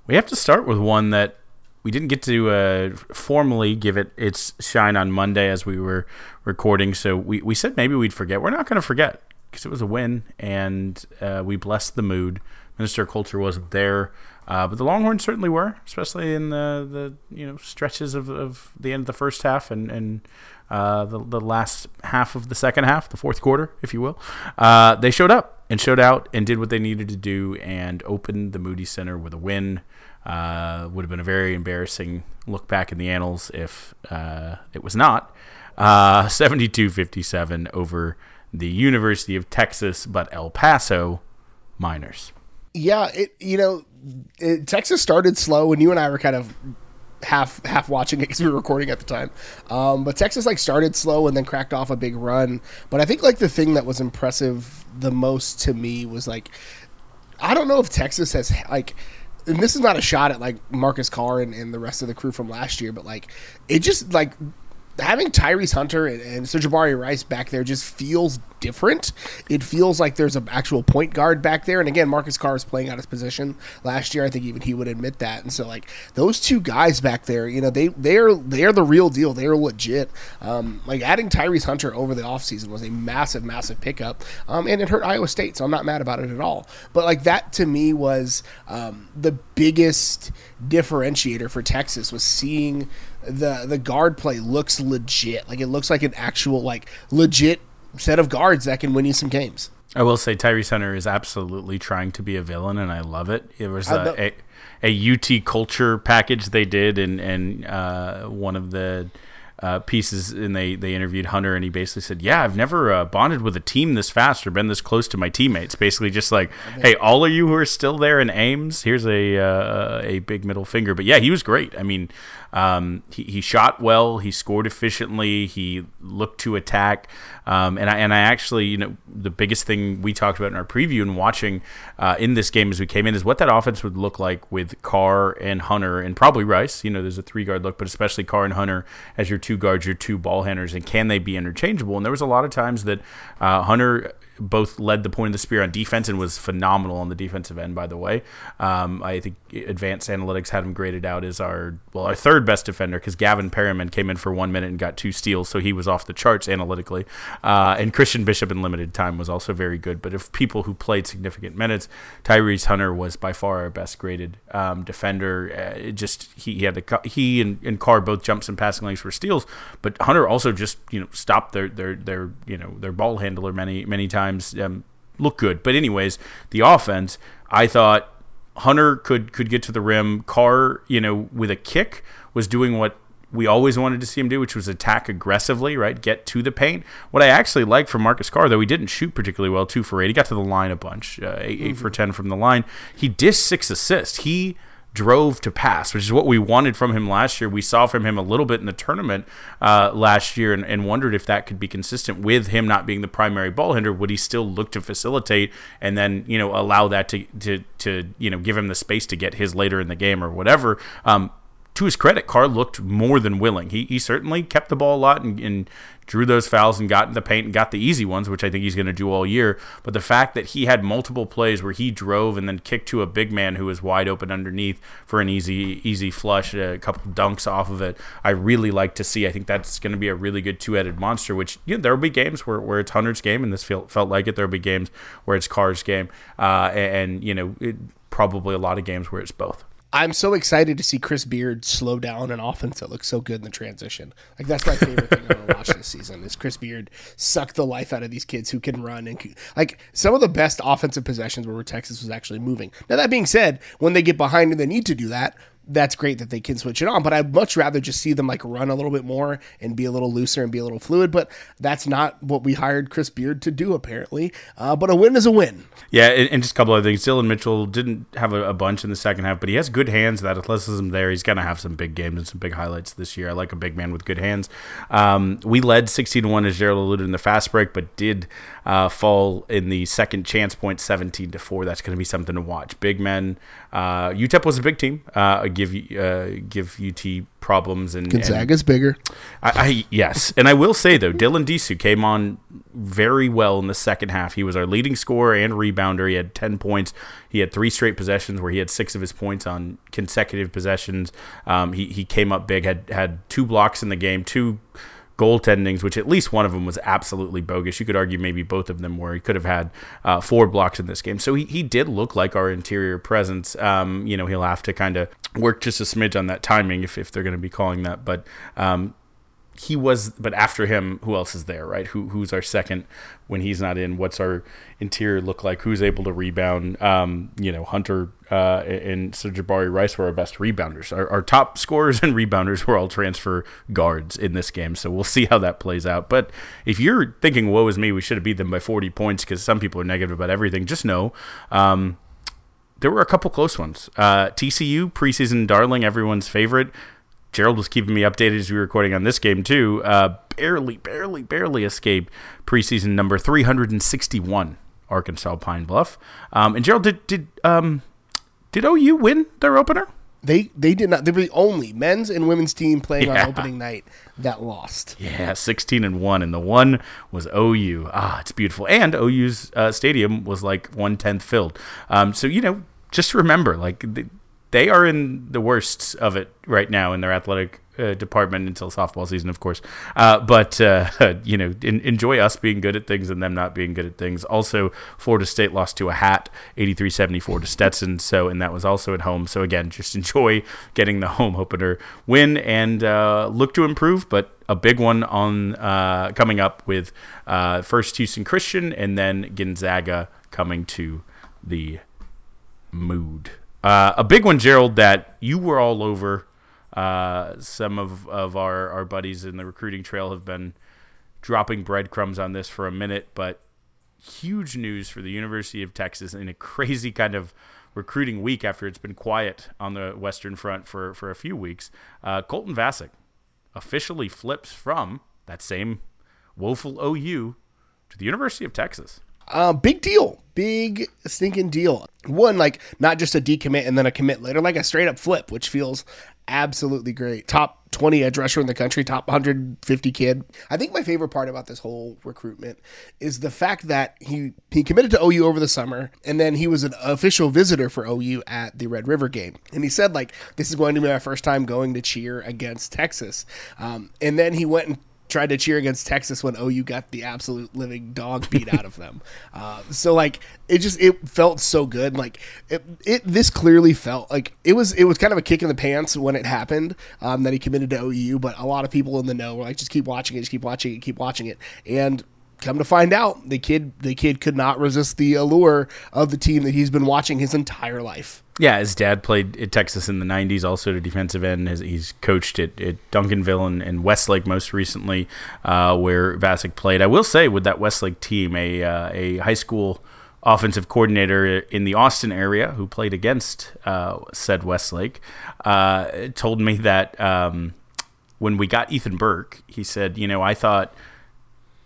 we have to start with one that we didn't get to uh, formally give it its shine on Monday as we were recording. So we, we said maybe we'd forget. We're not going to forget because it was a win and uh, we blessed the mood. Minister of Culture wasn't there. Uh, but the Longhorns certainly were, especially in the, the you know stretches of, of the end of the first half and and uh, the the last half of the second half, the fourth quarter, if you will. Uh, they showed up and showed out and did what they needed to do and opened the Moody Center with a win. Uh, would have been a very embarrassing look back in the annals if uh, it was not. Uh, *laughs* 72-57 over the University of Texas, but El Paso Miners. Yeah, it you know, it, Texas started slow, and you and I were kind of half half watching *laughs* it because we were recording at the time. Um, but Texas like started slow and then cracked off a big run. But I think like the thing that was impressive the most to me was like I don't know if Texas has like and this is not a shot at like Marcus Carr and, and the rest of the crew from last year, but like it just like having Tyrese Hunter and, and so Jabari Rice back there just feels different. It feels like there's an actual point guard back there. And again, Marcus Carr is playing out his position last year. I think even he would admit that. And so like those two guys back there, you know, they they're they're the real deal. They're legit. Um, like adding Tyrese Hunter over the offseason was a massive, massive pickup. Um, and it hurt Iowa State, so I'm not mad about it at all. But like that to me was um, the biggest differentiator for Texas was seeing the the guard play looks legit. Like it looks like an actual like legit set of guards that can win you some games. I will say Tyrese Hunter is absolutely trying to be a villain, and I love it. It was a, a, a UT culture package they did, and and uh, one of the uh, pieces, and they they interviewed Hunter, and he basically said, "Yeah, I've never uh, bonded with a team this fast or been this close to my teammates." Basically, just like, "Hey, all of you who are still there in Ames, here's a uh, a big middle finger." But yeah, he was great. I mean, um, he, he shot well, he scored efficiently, he looked to attack, um, and I and I actually, you know, the biggest thing we talked about in our preview and watching uh, in this game as we came in is what that offense would look like with Carr and Hunter and probably Rice. You know, there's a three guard look, but especially Carr and Hunter as your two guards, your two ball handlers, and can they be interchangeable? And there was a lot of times that uh, Hunter both led the point of the spear on defense and was phenomenal on the defensive end. By the way, um, I think advanced analytics had him graded out as our well our third best defender because Gavin Perriman came in for one minute and got two steals, so he was off the charts analytically. Uh, and Christian Bishop in limited time was also very good. But if people who played significant minutes, Tyrese Hunter was by far our best graded um, defender. Uh, just he, he, had the he and, and Carr both jumps and passing lanes for steals, but Hunter also just you know stopped their their their you know their ball handler many many times times um, look good. But anyways, the offense, I thought Hunter could could get to the rim. Carr, you know, with a kick was doing what we always wanted to see him do, which was attack aggressively, right? Get to the paint. What I actually like from Marcus Carr, though he didn't shoot particularly well, two for eight. He got to the line a bunch, uh, 8 mm-hmm. eight for ten from the line. He dished six assists. He drove to pass, which is what we wanted from him last year. We saw from him a little bit in the tournament uh, last year and, and, wondered if that could be consistent with him not being the primary ball handler. Would he still look to facilitate and then, you know, allow that to, to, to you know, give him the space to get his later in the game or whatever? Um, to his credit, Carr looked more than willing. He, he certainly kept the ball a lot and, and drew those fouls and got in the paint and got the easy ones, which I think he's going to do all year. But the fact that he had multiple plays where he drove and then kicked to a big man who was wide open underneath for an easy easy flush, a couple dunks off of it, I really like to see. I think that's going to be a really good two-headed monster. Which you know, there will be games where, where it's Hunter's game, and this felt felt like it. There will be games where it's Carr's game, uh, and, and, you know, it, probably a lot of games where it's both. I'm so excited to see Chris Beard slow down an offense that looks so good in the transition. Like that's my favorite thing I'm gonna watch this season is Chris Beard suck the life out of these kids who can run and like some of the best offensive possessions were where Texas was actually moving. Now that being said, when they get behind and they need to do that, that's great that they can switch it on, but I'd much rather just see them like run a little bit more and be a little looser and be a little fluid. But that's not what we hired Chris Beard to do, apparently. Uh, but a win is a win. Yeah, and, and just a couple other things. Dillon Mitchell didn't have a, a, bunch in the second half, but he has good hands. That athleticism there. He's to have some big games and some big highlights this year. I like a big man with good hands. Um, we led 16 to 1, as Gerald alluded in the fast break, but did uh, fall in the second chance point 17 to 4. That's going to be something to watch. Big men. Uh, UTEP was a big team. Uh, give uh, give UT problems and Gonzaga's and bigger. I, I, yes, and I will say though, Dylan Disu came on very well in the second half. He was our leading scorer and rebounder. He had ten points. He had three straight possessions where he had six of his points on consecutive possessions. Um, he he came up big. Had had two blocks in the game. Two goaltendings, which at least one of them was absolutely bogus. You could argue maybe both of them were. He could have had uh, four blocks in this game. So he, he did look like our interior presence. Um, you know, he'll have to kind of work just a smidge on that timing if, if they're going to be calling that. But um, he was, but after him, who else is there, right? Who who's our second when he's not in? What's our interior look like? Who's able to rebound? Um, you know, Hunter uh, and Jabari Rice were our best rebounders. Our, our, top scorers *laughs* and rebounders were all transfer guards in this game, so we'll see how that plays out. But if you're thinking, "Woe is me," we should have beat them by 40 points because some people are negative about everything. Just know. Um, there were a couple close ones. Uh, TCU preseason darling, everyone's favorite Gerald was keeping me updated as we were recording on this game too. Uh, barely, barely, barely escaped preseason number 361, Arkansas Pine Bluff. Um, and Gerald, did did um, did OU win their opener? They they did not. They were the only men's and women's team playing yeah. on opening night that lost. Yeah, sixteen and one, and the one was OU. Ah, it's beautiful. And OU's uh, stadium was like one tenth filled. Um, so you know, just remember, like they are in the worst of it right now in their athletic uh, department until softball season, of course. Uh, but uh, *laughs* you know, in, enjoy us being good at things and them not being good at things. Also, Florida State lost to a hat, 83-74 to Stetson. So, and that was also at home. So again, just *laughs* enjoy getting the home opener win and uh, look to improve. But a big one on uh, coming up with uh, first Houston Christian and then Gonzaga coming to the mood. Uh, a big one, Gerald, that you were all over Uh, some of, of our, our buddies in the recruiting trail have been dropping breadcrumbs on this for a minute, but huge news for the University of Texas in a crazy kind of recruiting week after it's been quiet on the Western Front for, for a few weeks. Uh, Colton Vasek officially flips from that same woeful OU to the University of Texas. Uh, big deal. Big stinking deal. One, like, not just a decommit and then a commit later, like a straight up flip, which feels absolutely great. Top 20 edge rusher in the country, top 150 kid. I think my favorite part about this whole recruitment is the fact that he he committed to OU over the summer and then he was an official visitor for OU at the Red River game. And he said like this is going to be my first time going to cheer against Texas. Um, and then he went and tried to cheer against Texas when OU got the absolute living dog beat out of them. *laughs* Uh, so like it just it felt so good. Like it, it this clearly felt like it was it was kind of a kick in the pants when it happened um, that he committed to OU. But a lot of people in the know were like, just keep watching it, just keep watching it, keep watching it, and. Come to find out, the kid the kid could not resist the allure of the team that he's been watching his entire life. Yeah, his dad played at Texas in the 90s, also to defensive end. He's coached at, at Duncanville and, and, Westlake most recently, uh, where Vasek played. I will say, with that Westlake team, a, uh, a high school offensive coordinator in the Austin area who played against uh, said Westlake uh, told me that um, when we got Ethan Burke, he said, You know, I thought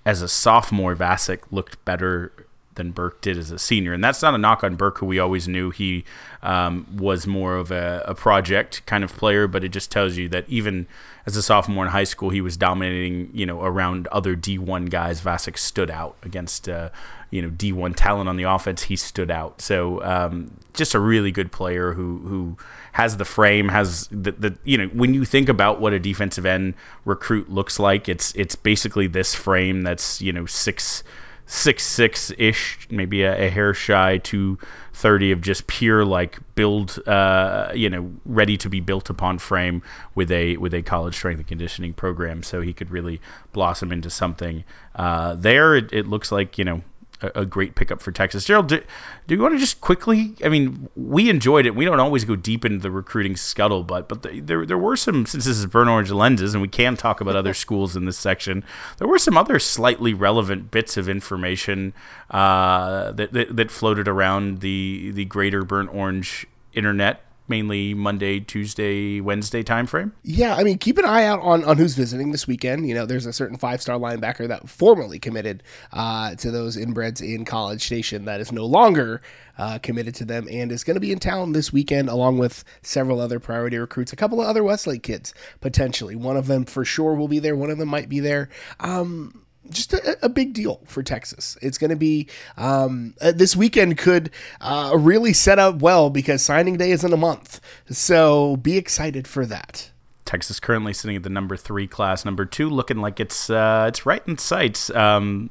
as a sophomore, Vasek looked better than Burke did as a senior. And that's not a knock on Burke, who we always knew he um, was more of a, a, project kind of player, but it just tells you that even as a sophomore in high school, he was dominating, you know, around other D1 guys. Vasek stood out against, uh, you know, D1 talent on the offense. He stood out. So um, just a really good player who, who has the frame, has the, the, you know, when you think about what a defensive end recruit looks like, it's, it's basically this frame that's, you know, six, six six ish, maybe a, a, hair shy to thirty of just pure like build, uh, you know, ready to be built upon frame with a with a college strength and conditioning program, so he could really blossom into something. Uh, there, it, it looks like you know a, a great pickup for Texas. Gerald, do, do you want to just quickly? I mean, we enjoyed it. We don't always go deep into the recruiting scuttlebutt, but the, there there were some. Since this is burnt orange lenses, and we can talk about other *laughs* schools in this section, there were some other slightly relevant bits of information uh, that, that that floated around the the greater burnt orange internet mainly Monday, Tuesday, Wednesday timeframe? Yeah, I mean, keep an eye out on, on who's visiting this weekend. You know, there's a certain five star linebacker that formally committed uh, to those inbreds in College Station that is no longer uh, committed to them and is going to be in town this weekend along with several other priority recruits, a couple of other Westlake kids potentially. One of them for sure will be there. One of them might be there. Um, just a, a, big deal for Texas. It's going to be um, uh, this weekend could uh, really set up well because signing day is in a month. So be excited for that. Texas currently sitting at the number three class, number two looking like it's uh, it's right in sights. Um,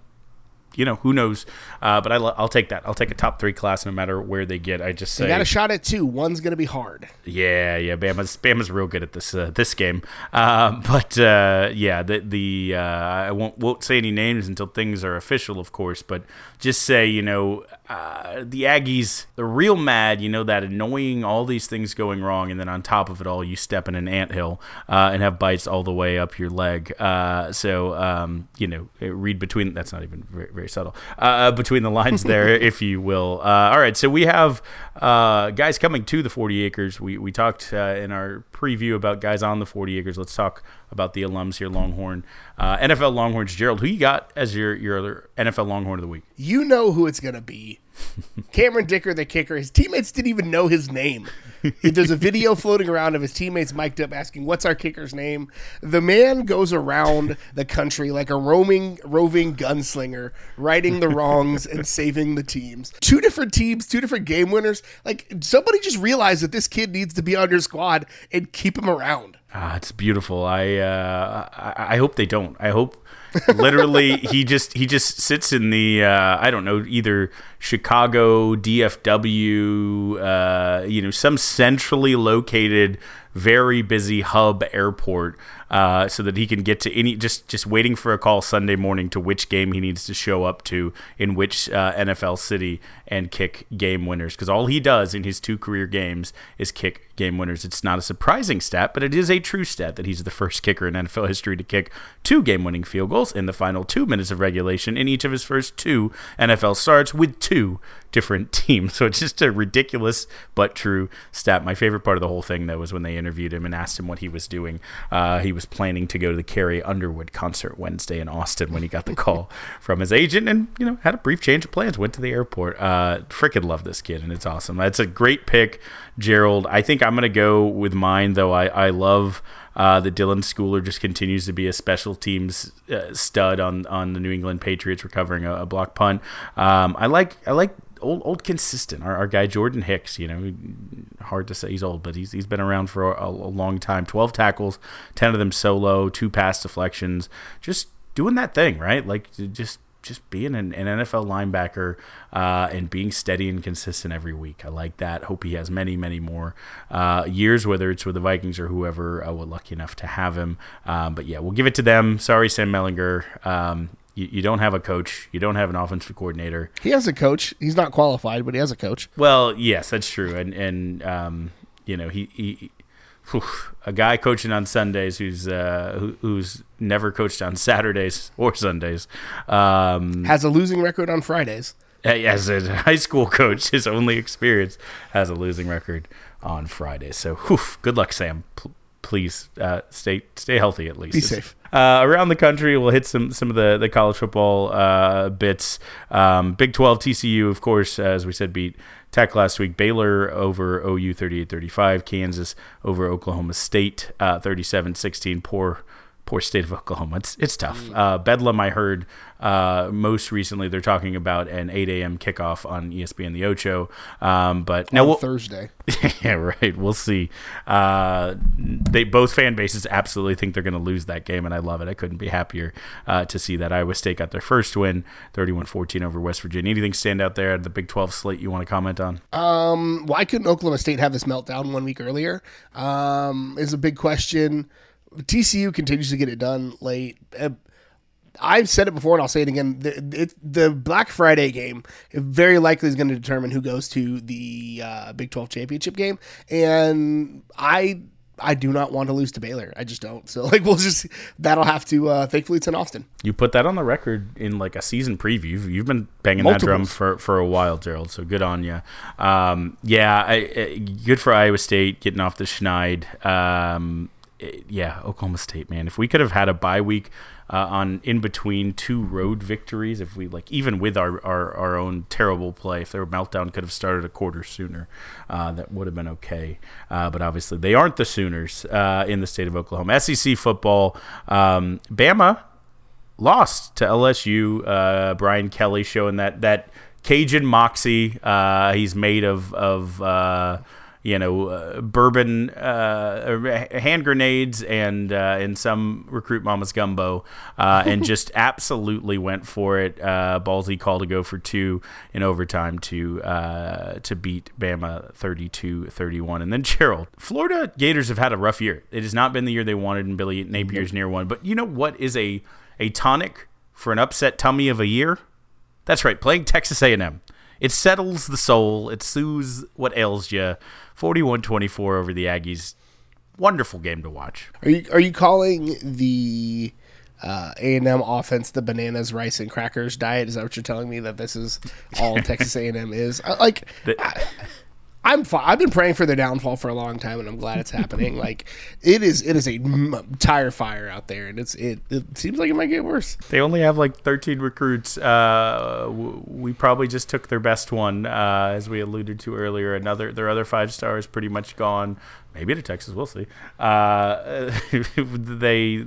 you know, who knows? Uh, but I, will take that. I'll take a top three class no matter where they get. I just say they got a shot at two. One's going to be hard. Yeah, yeah. Bama's Bama's real good at this uh, this game. Uh, but uh, yeah, the the uh, I won't won't say any names until things are official, of course. But just say you know uh, the Aggies, they're real mad. You know that annoying all these things going wrong, and then on top of it all, you step in an anthill and have bites all the way up your leg. so um, you know, read between. That's not even very, very subtle. Uh, between the lines there, *laughs* if you will. Uh, all right, so we have uh, guys coming to the 40 acres. We we talked uh, in our preview about guys on the 40 acres. Let's talk about the alums here, Longhorn, uh, NFL Longhorns. Gerald, who you got as your your NFL Longhorn of the week? You know who it's gonna be. *laughs* Cameron Dicker, the kicker. His teammates didn't even know his name. There's a video *laughs* floating around of his teammates mic'd up asking, "What's our kicker's name?" The man goes around the country like a roaming, roving gunslinger, righting the wrongs and *laughs* saving the teams. Two different teams, two different game winners. Like somebody just realized that this kid needs to be on your squad and keep him around. Ah, it's beautiful. I, uh, I I hope they don't. I hope literally *laughs* he just he just sits in the uh, I don't know either Chicago DFW uh, you know some centrally located very busy hub airport uh, so that he can get to any just just waiting for a call Sunday morning to which game he needs to show up to in which uh, NFL city and kick game winners because all he does in his two career games is kick game winners. It's not a surprising stat, but it is a true stat that he's the first kicker in NFL history to kick two game winning field goals in the final two minutes of regulation in each of his first two NFL starts with two different *laughs* teams. So it's just a ridiculous but true stat. My favorite part of the whole thing, though, was when they interviewed him and asked him what he was doing. Uh, he was planning to go to the Carrie Underwood concert Wednesday in Austin when he got the call *laughs* from his agent and, you know, had a brief change of plans, went to the airport. Uh, freaking love this kid, and it's awesome. That's a great pick, Gerald. I think I'm going to go with mine, though. I, I love. Uh, the Dylan Schooler just continues to be a special teams uh, stud on on the New England Patriots, recovering a, a block punt. Um, I like I like old old consistent. Our, our guy Jordan Hicks, you know, hard to say he's old, but he's he's been around for a, a long time. Twelve tackles, ten of them solo, two pass deflections, just doing that thing right, like just just being an, an NFL linebacker uh, and being steady and consistent every week. I like that. Hope he has many, many more uh, years, whether it's with the Vikings or whoever uh, we're lucky enough to have him. Um, but yeah, we'll give it to them. Sorry, Sam Ehlinger. Um, you, you don't have a coach. You don't have an offensive coordinator. He has a coach. He's not qualified, but he has a coach. Well, yes, that's true. And and um, you know he, he whew, a guy coaching on Sundays who's uh, who, who's never coached on Saturdays or Sundays um, Has a losing record on Fridays. as a high school coach, his only experience has a losing record on Fridays. So, whew, good luck, Sam. P- please uh, stay stay healthy at least. Be safe. Uh, around the country, we'll hit some some of the the college football uh, bits. Um, Big Twelve TCU, of course, as we said, beat Tech last week. Baylor over OU 38-35. Kansas over Oklahoma State uh, 37-16. Poor poor state of *laughs* Oklahoma. It's it's tough. Uh, Bedlam, I heard uh, most recently they're talking about an 8 a.m. kickoff on ESPN the Ocho. Um, but now on we'll, Thursday. *laughs* yeah, right. We'll see. Uh, they both fan bases absolutely think they're going to lose that game, and I love it. I couldn't be happier uh, to see that Iowa State got their first win, 31-14 over West Virginia. Anything stand out there at the Big 12 slate you want to comment on? Um, why couldn't Oklahoma State have this meltdown one week earlier? Um, is a big question. TCU continues to get it done late. I've said it before and I'll say it again. The, it, the Black Friday game very likely is going to determine who goes to the uh, Big 12 championship game. And I I do not want to lose to Baylor. I just don't. So *laughs* like we'll just that'll have to. Uh, thankfully, it's in Austin. You put that on the record in like a season preview. You've, been banging that drum for, for a while, Gerald. So good on you. Um, yeah, I, I, good for Iowa State getting off the schneid. Um, yeah, Oklahoma State, man. If we could have had a bye week uh, on in between two road victories, if we like even with our, our, our own terrible play, if their meltdown could have started a quarter sooner, uh, that would have been okay. Uh, but obviously, they aren't the Sooners uh, in the state of Oklahoma. SEC football, um, Bama lost to LSU. Uh, Brian Kelly showing that that Cajun moxie. Uh, he's made of of you know uh, bourbon, uh, hand grenades, and uh, and some recruit mama's gumbo, uh, and just *laughs* absolutely went for it. Uh, ballsy call to go for two in overtime to uh, to beat Bama 32-31. and then Gerald. Florida Gators have had a rough year. It has not been the year they wanted, and Billy Napier's near one. But you know what is a a tonic for an upset tummy of a year? That's right, playing Texas A&M. It settles the soul. It soothes what ails you. 41-24 over the Aggies. Wonderful game to watch. Are you are you calling the uh, A and M offense the bananas, rice, and crackers diet? Is that what you're telling me that this is all *laughs* Texas A and M is? I, like, I, I'm fi- I've been praying for their downfall for a long time, and I'm glad it's happening. *laughs* like, it is it is a m- tire fire out there, and it's it, it seems like it might get worse. They only have like 13 recruits. Uh, w- we probably just took their best one, uh, as we alluded to earlier. Another, their other five stars pretty much gone. Maybe to Texas, we'll see. Uh, *laughs* they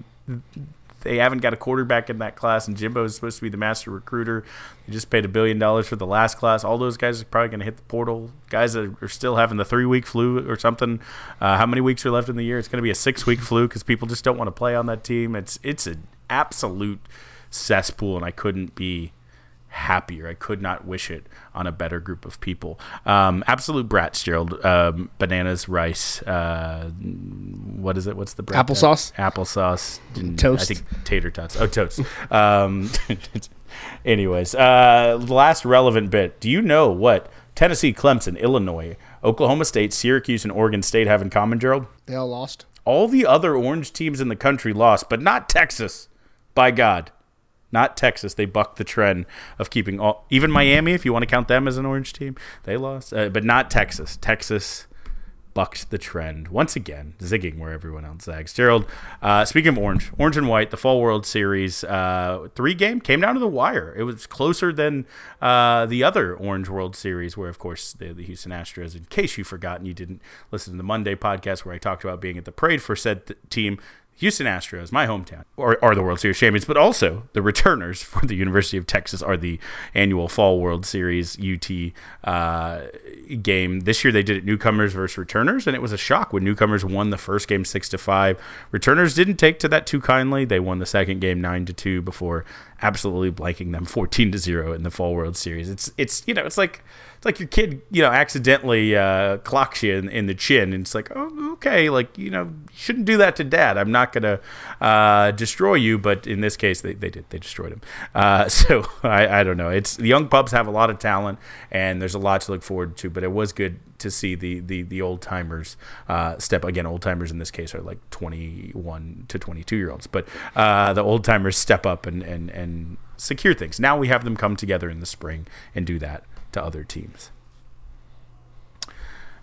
they haven't got a quarterback in that class, and Jimbo is supposed to be the master recruiter. They just paid a billion dollars for the last class. All those guys are probably going to hit the portal. Guys that are still having the three week flu or something. Uh, how many weeks are left in the year? It's going to be a six week flu because people just don't want to play on that team. It's it's an absolute cesspool, and I couldn't be happier. I could not wish it on a better group of people. Um, absolute brats, Gerald. Um, bananas, rice. Uh, what is it? What's the brat? Applesauce? Applesauce. and Toast. I think tater tots. Oh, toast. um, *laughs* anyways, uh, the last relevant bit. Do you know what Tennessee, Clemson, Illinois, Oklahoma State, Syracuse, and Oregon State have in common, Gerald? They all lost. All the other orange teams in the country lost, but not Texas. By God. Not Texas. They bucked the trend of keeping all, even Miami, if you want to count them as an orange team, they lost. Uh, but not Texas. Texas bucked the trend once again, zigging where everyone else zags. Gerald, uh, speaking of orange, orange and white, the Fall World Series uh, three game came down to the wire. It was closer than uh, the other Orange World Series, where of course the, the Houston Astros. In case you've forgotten, you didn't listen to the Monday podcast where I talked about being at the parade for said th- team. Houston Astros, my hometown, are, are the World Series champions, but also the returners *laughs* for the University of Texas are the annual Fall World Series UT uh, game. This year they did it newcomers versus returners, and it was a shock when newcomers won the first game six to five. Returners didn't take to that too kindly. They won the second game nine to two before absolutely blanking them fourteen to zero in the Fall World Series. It's it's you know it's like it's like your kid you know accidentally uh, clocks you in, in the chin, and it's like oh okay like you know shouldn't do that to dad. I'm not gonna uh, destroy you, but in this case they, they did they destroyed him. *laughs* Uh, so I, I don't know. It's the young pups have a lot of talent, and there's a lot to look forward to. But it was good to see the the the old timers uh, step again. Old timers in this case are like 21 to 22 year olds, but uh, the old timers step up and and and secure things. Now we have them come together in the spring and do that to other teams.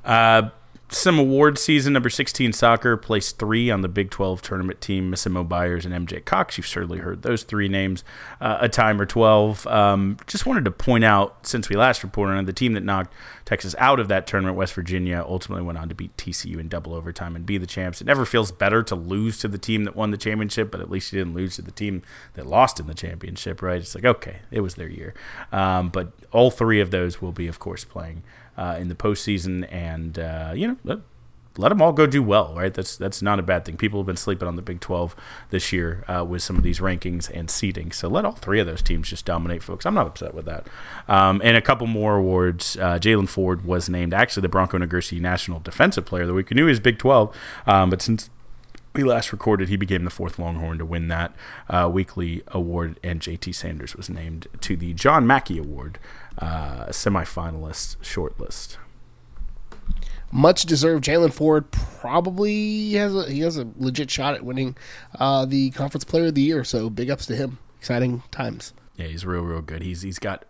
Uh, some award season. Number 16 soccer placed three on the big 12 tournament team. Missimo Byars and mj cox you've certainly heard those three names uh, a time or 12 um, just wanted to point out since we last reported on the team that knocked texas out of that tournament west virginia ultimately went on to beat tcu in double overtime and be the champs. It never feels better to lose to the team that won the championship but at least you didn't lose to the team that lost in the championship right? It's like okay it was their year. Um, but all three of those will be of course playing uh, in the postseason, and uh, you know, let, let, them all go do well, right? That's that's not a bad thing. People have been sleeping on the Big Twelve this year uh, with some of these rankings and seeding, so let all three of those teams just dominate, folks. I'm not upset with that. Um, and a couple more awards. Uh, Jaylan Ford was named actually the Bronco Nagurski National Defensive Player of the Week. We knew he was Big Twelve, um, but since we last recorded, he became the fourth Longhorn to win that uh, weekly award, and JT Sanders was named to the John Mackey Award uh, semifinalist shortlist. Much deserved. Jaylan Ford probably has a he has a legit shot at winning uh, the Conference Player of the Year. So big ups to him. Exciting times. Yeah, he's real, real good. He's he's got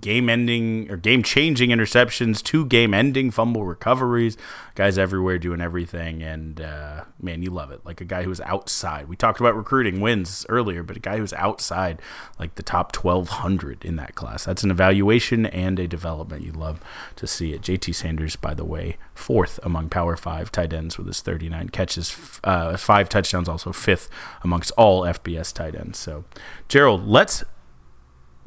game ending or game changing interceptions, two game ending fumble recoveries, guys everywhere doing everything, and uh, man, you love it. Like a guy who's outside. We talked about recruiting wins earlier, but a guy who's outside like the top twelve hundred in that class. That's an evaluation and a development. You love to see it. JT Sanders, by the way, fourth among Power Five tight ends with his thirty nine catches, uh, five touchdowns, also fifth amongst all FBS tight ends. So, Gerald, let's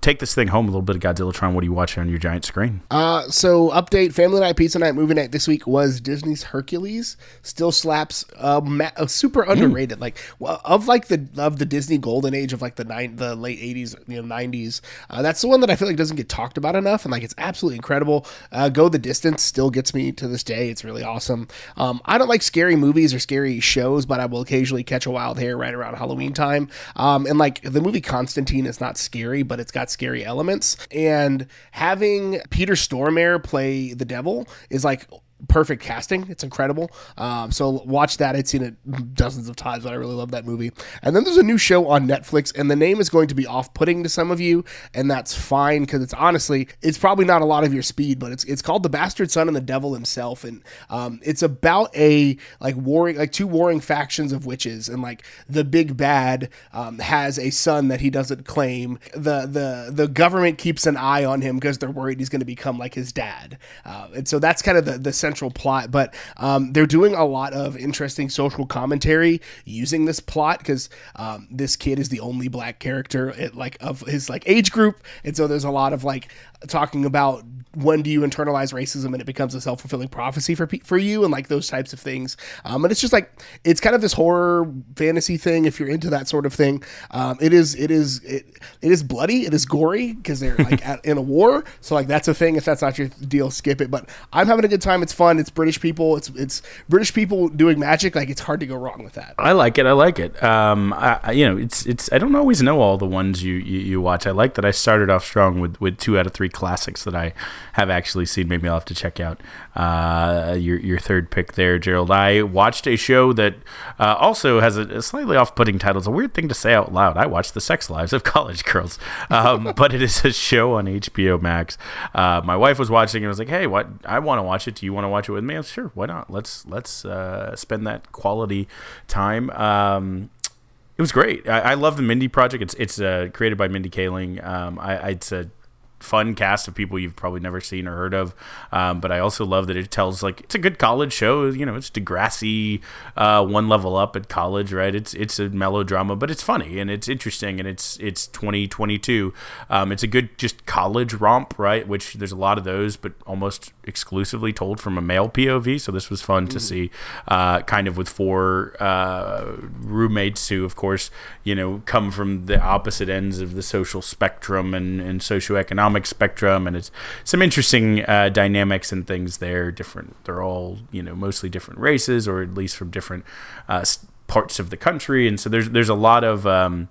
take this thing home a little bit of Godzillatron. What are you watching on your giant screen? Uh, so update: Family Night, Pizza Night, Movie Night this week was Disney's Hercules. Still slaps. Uh, ma- uh, super underrated. Like well, of like the of the Disney golden age of like the nine the late eighties, you know nineties. Uh, that's the one that I feel like doesn't get talked about enough, and like it's absolutely incredible. Uh, Go the Distance still gets me to this day. It's really awesome. Um, I don't like scary movies or scary shows, but I will occasionally catch a wild hair right around Halloween time. Um, and like the movie Constantine is not scary, but it's got scary elements. And having Peter Stormare play the devil is like perfect casting. It's incredible. Um, so watch that. I'd seen it dozens of times, but I really love that movie. And then there's a new show on Netflix, and the name is going to be off-putting to some of you, and that's fine because it's honestly, it's probably not a lot of your speed, but it's it's called The Bastard Son and the Devil Himself, and um, it's about a like warring like two warring factions of witches, and like the big bad um, has a son that he doesn't claim. The the the government keeps an eye on him because they're worried he's going to become like his dad, uh, and so that's kind of the the central plot. But um, they're doing a lot of interesting social commentary using this plot because um, this kid is the only black character at, like of his like age group, and so there's a lot of like talking about when do you internalize racism and it becomes a self fulfilling prophecy for for you and like those types of things. Um, and it's just like it's kind of this horror fantasy thing. If you're into that sort of thing, um, it is it is it, it is bloody. It is gory because they're like *laughs* at, in a war. So like that's a thing. If that's not your deal, skip it. But I'm having a good time. It's fun. It's British people. It's it's British people doing magic. Like it's hard to go wrong with that. I like it. I like it. Um, I, I- you know, it's it's. I don't always know all the ones you, you, you watch. I like that I started off strong with, with two out of three classics that I have actually seen. Maybe I'll have to check out uh, your your third pick there, Gerald. I watched a show that uh, also has a, a slightly off putting title. It's a weird thing to say out loud. I watched The Sex Lives of *laughs* College Girls, um, *laughs* but it is a show on HBO Max. Uh, my wife was watching and was like, "Hey, what? I want to watch it. Do you want to watch it with me?" Sure, why not? Let's let's uh, spend that quality time. Um, it was great. I, I love the Mindy project. It's it's uh, created by Mindy Kaling. Um, I, it's a fun cast of people you've probably never seen or heard of. Um, but I also love that it tells like it's a good college show. You know, it's Degrassi, uh, one level up at college, right? It's it's a melodrama, but it's funny and it's interesting and it's it's 2022. Um, it's a good just college romp, right? Which there's a lot of those, but almost exclusively told from a male POV. So this was fun to see, uh, kind of with four uh, roommates who, of course, you know, come from the opposite ends of the social spectrum and, and socioeconomic spectrum, and it's some interesting uh, dynamics and things there. Different, they're all you know mostly different races, or at least from different uh, parts of the country, and so there's there's a lot of um,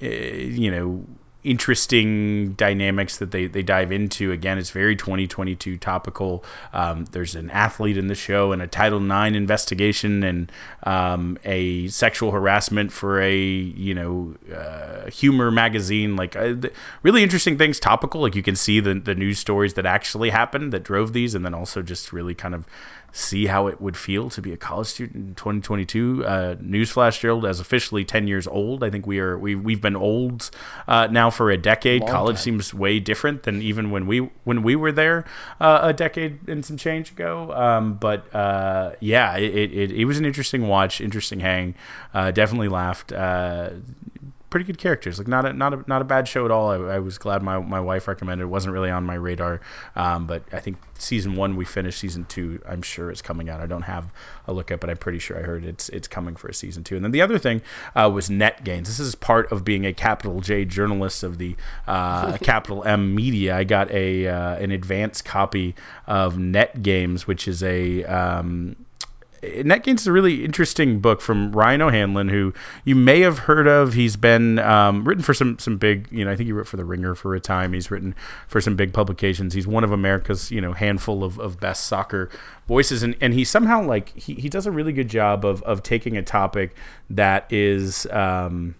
eh, you know interesting dynamics that they, they dive into. Again, it's very 2022 topical. Um, there's an athlete in the show and a Title IX investigation and um, a sexual harassment for a you know uh, humor magazine. Like uh, really interesting things, topical. Like you can see the the news stories that actually happened that drove these, and then also just really kind of see how it would feel to be a college student in 2022. Uh, Newsflash, Gerald, as officially 10 years old. I think we are we we've been old uh, now for a decade. Long College time. seems way different than even when we when we were there uh, a decade and some change ago. Um, but uh, yeah, it, it, it was an interesting watch, interesting hang. Uh, definitely laughed. Pretty good characters. Like not a not a not a bad show at all. I, I was glad my, my wife recommended. it. wasn't really on my radar, um, but I think season one we finished. Season two, I'm sure is coming out. I don't have a look at, but I'm pretty sure I heard it's it's coming for a season two. And then the other thing uh, was net gains. This is part of being a capital J journalist of the uh, *laughs* capital M media. I got a uh, an advance copy of Net Gains, which is a um, NetGains is a really interesting book from Ryan O'Hanlon, who you may have heard of. He's been um, written for some some big, you know, I think he wrote for The Ringer for a time. He's written for some big publications. He's one of America's, you know, handful of, of best soccer voices, and, and he somehow like he, he does a really good job of of taking a topic that is um,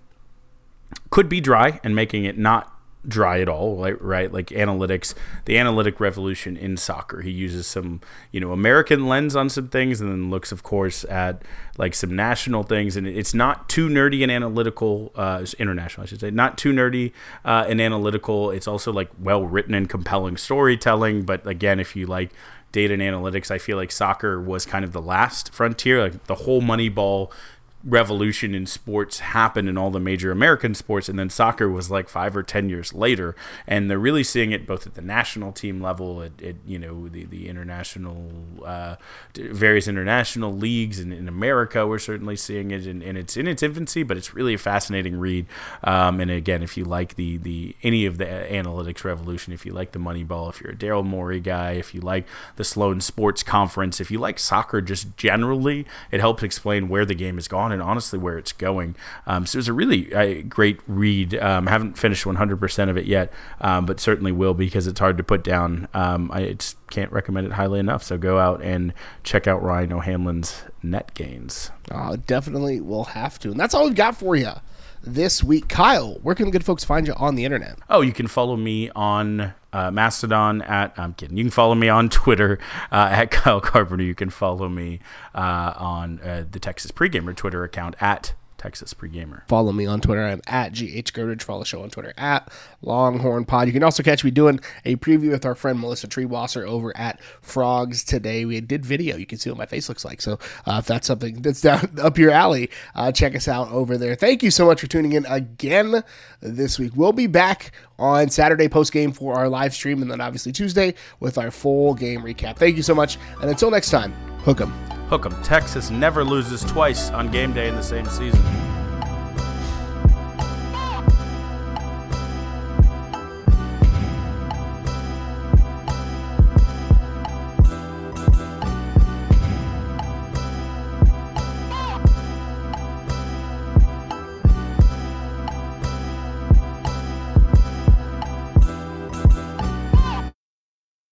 could be dry and making it not dry at all right, right? Like analytics the analytic revolution in soccer. He uses some you know american lens on some things and then looks of course at like some national things. And it's not too nerdy and analytical uh international i should say. Not too nerdy uh and analytical. It's also like well written and compelling storytelling. But again if you like data and analytics i feel like soccer was kind of the last frontier like the whole moneyball revolution in sports happened in all the major American sports, and then soccer was like five or ten years later, and they're really seeing it both at the national team level, at, at you know the the international uh, various international leagues, and in America we're certainly seeing it, and, and it's in its infancy, but it's really a fascinating read. Um, and again, if you like the the any of the analytics revolution, if you like the Moneyball, if you're a Daryl Morey guy, if you like the Sloan Sports Conference, if you like soccer just generally, it helps explain where the game has gone and honestly where it's going. Um, so it was a really uh, great read. Um, haven't finished 100% of it yet, um, but certainly will because it's hard to put down. Um, I just can't recommend it highly enough. So go out and check out Ryan O'Hanlon's net gains. Uh, definitely will have to. And that's all we've got for you this week. Kyle, where can the good folks find you on the internet? Oh, you can follow me on uh, Mastodon at, I'm kidding. You can follow me on *laughs* Twitter uh, at Kyle Carpenter. You can follow me uh, on uh, the Texas Pregamer Twitter account at Texas Pregamer. Follow me on Twitter. I'm at GH Girdridge. Follow the show on Twitter at Longhorn Pod. You can also catch me doing a preview with our friend Melissa Triebwasser over at Frogs today. We did video. You can see what my face looks like. So uh, if that's something that's down *laughs* up your alley, uh, check us out over there. Thank you so much for tuning in again this week. We'll be back on Saturday post game for our live stream, and then obviously Tuesday with our full game recap. Thank you so much, and until next time, hook 'em. Hook 'em. Texas never loses twice on game day in the same season.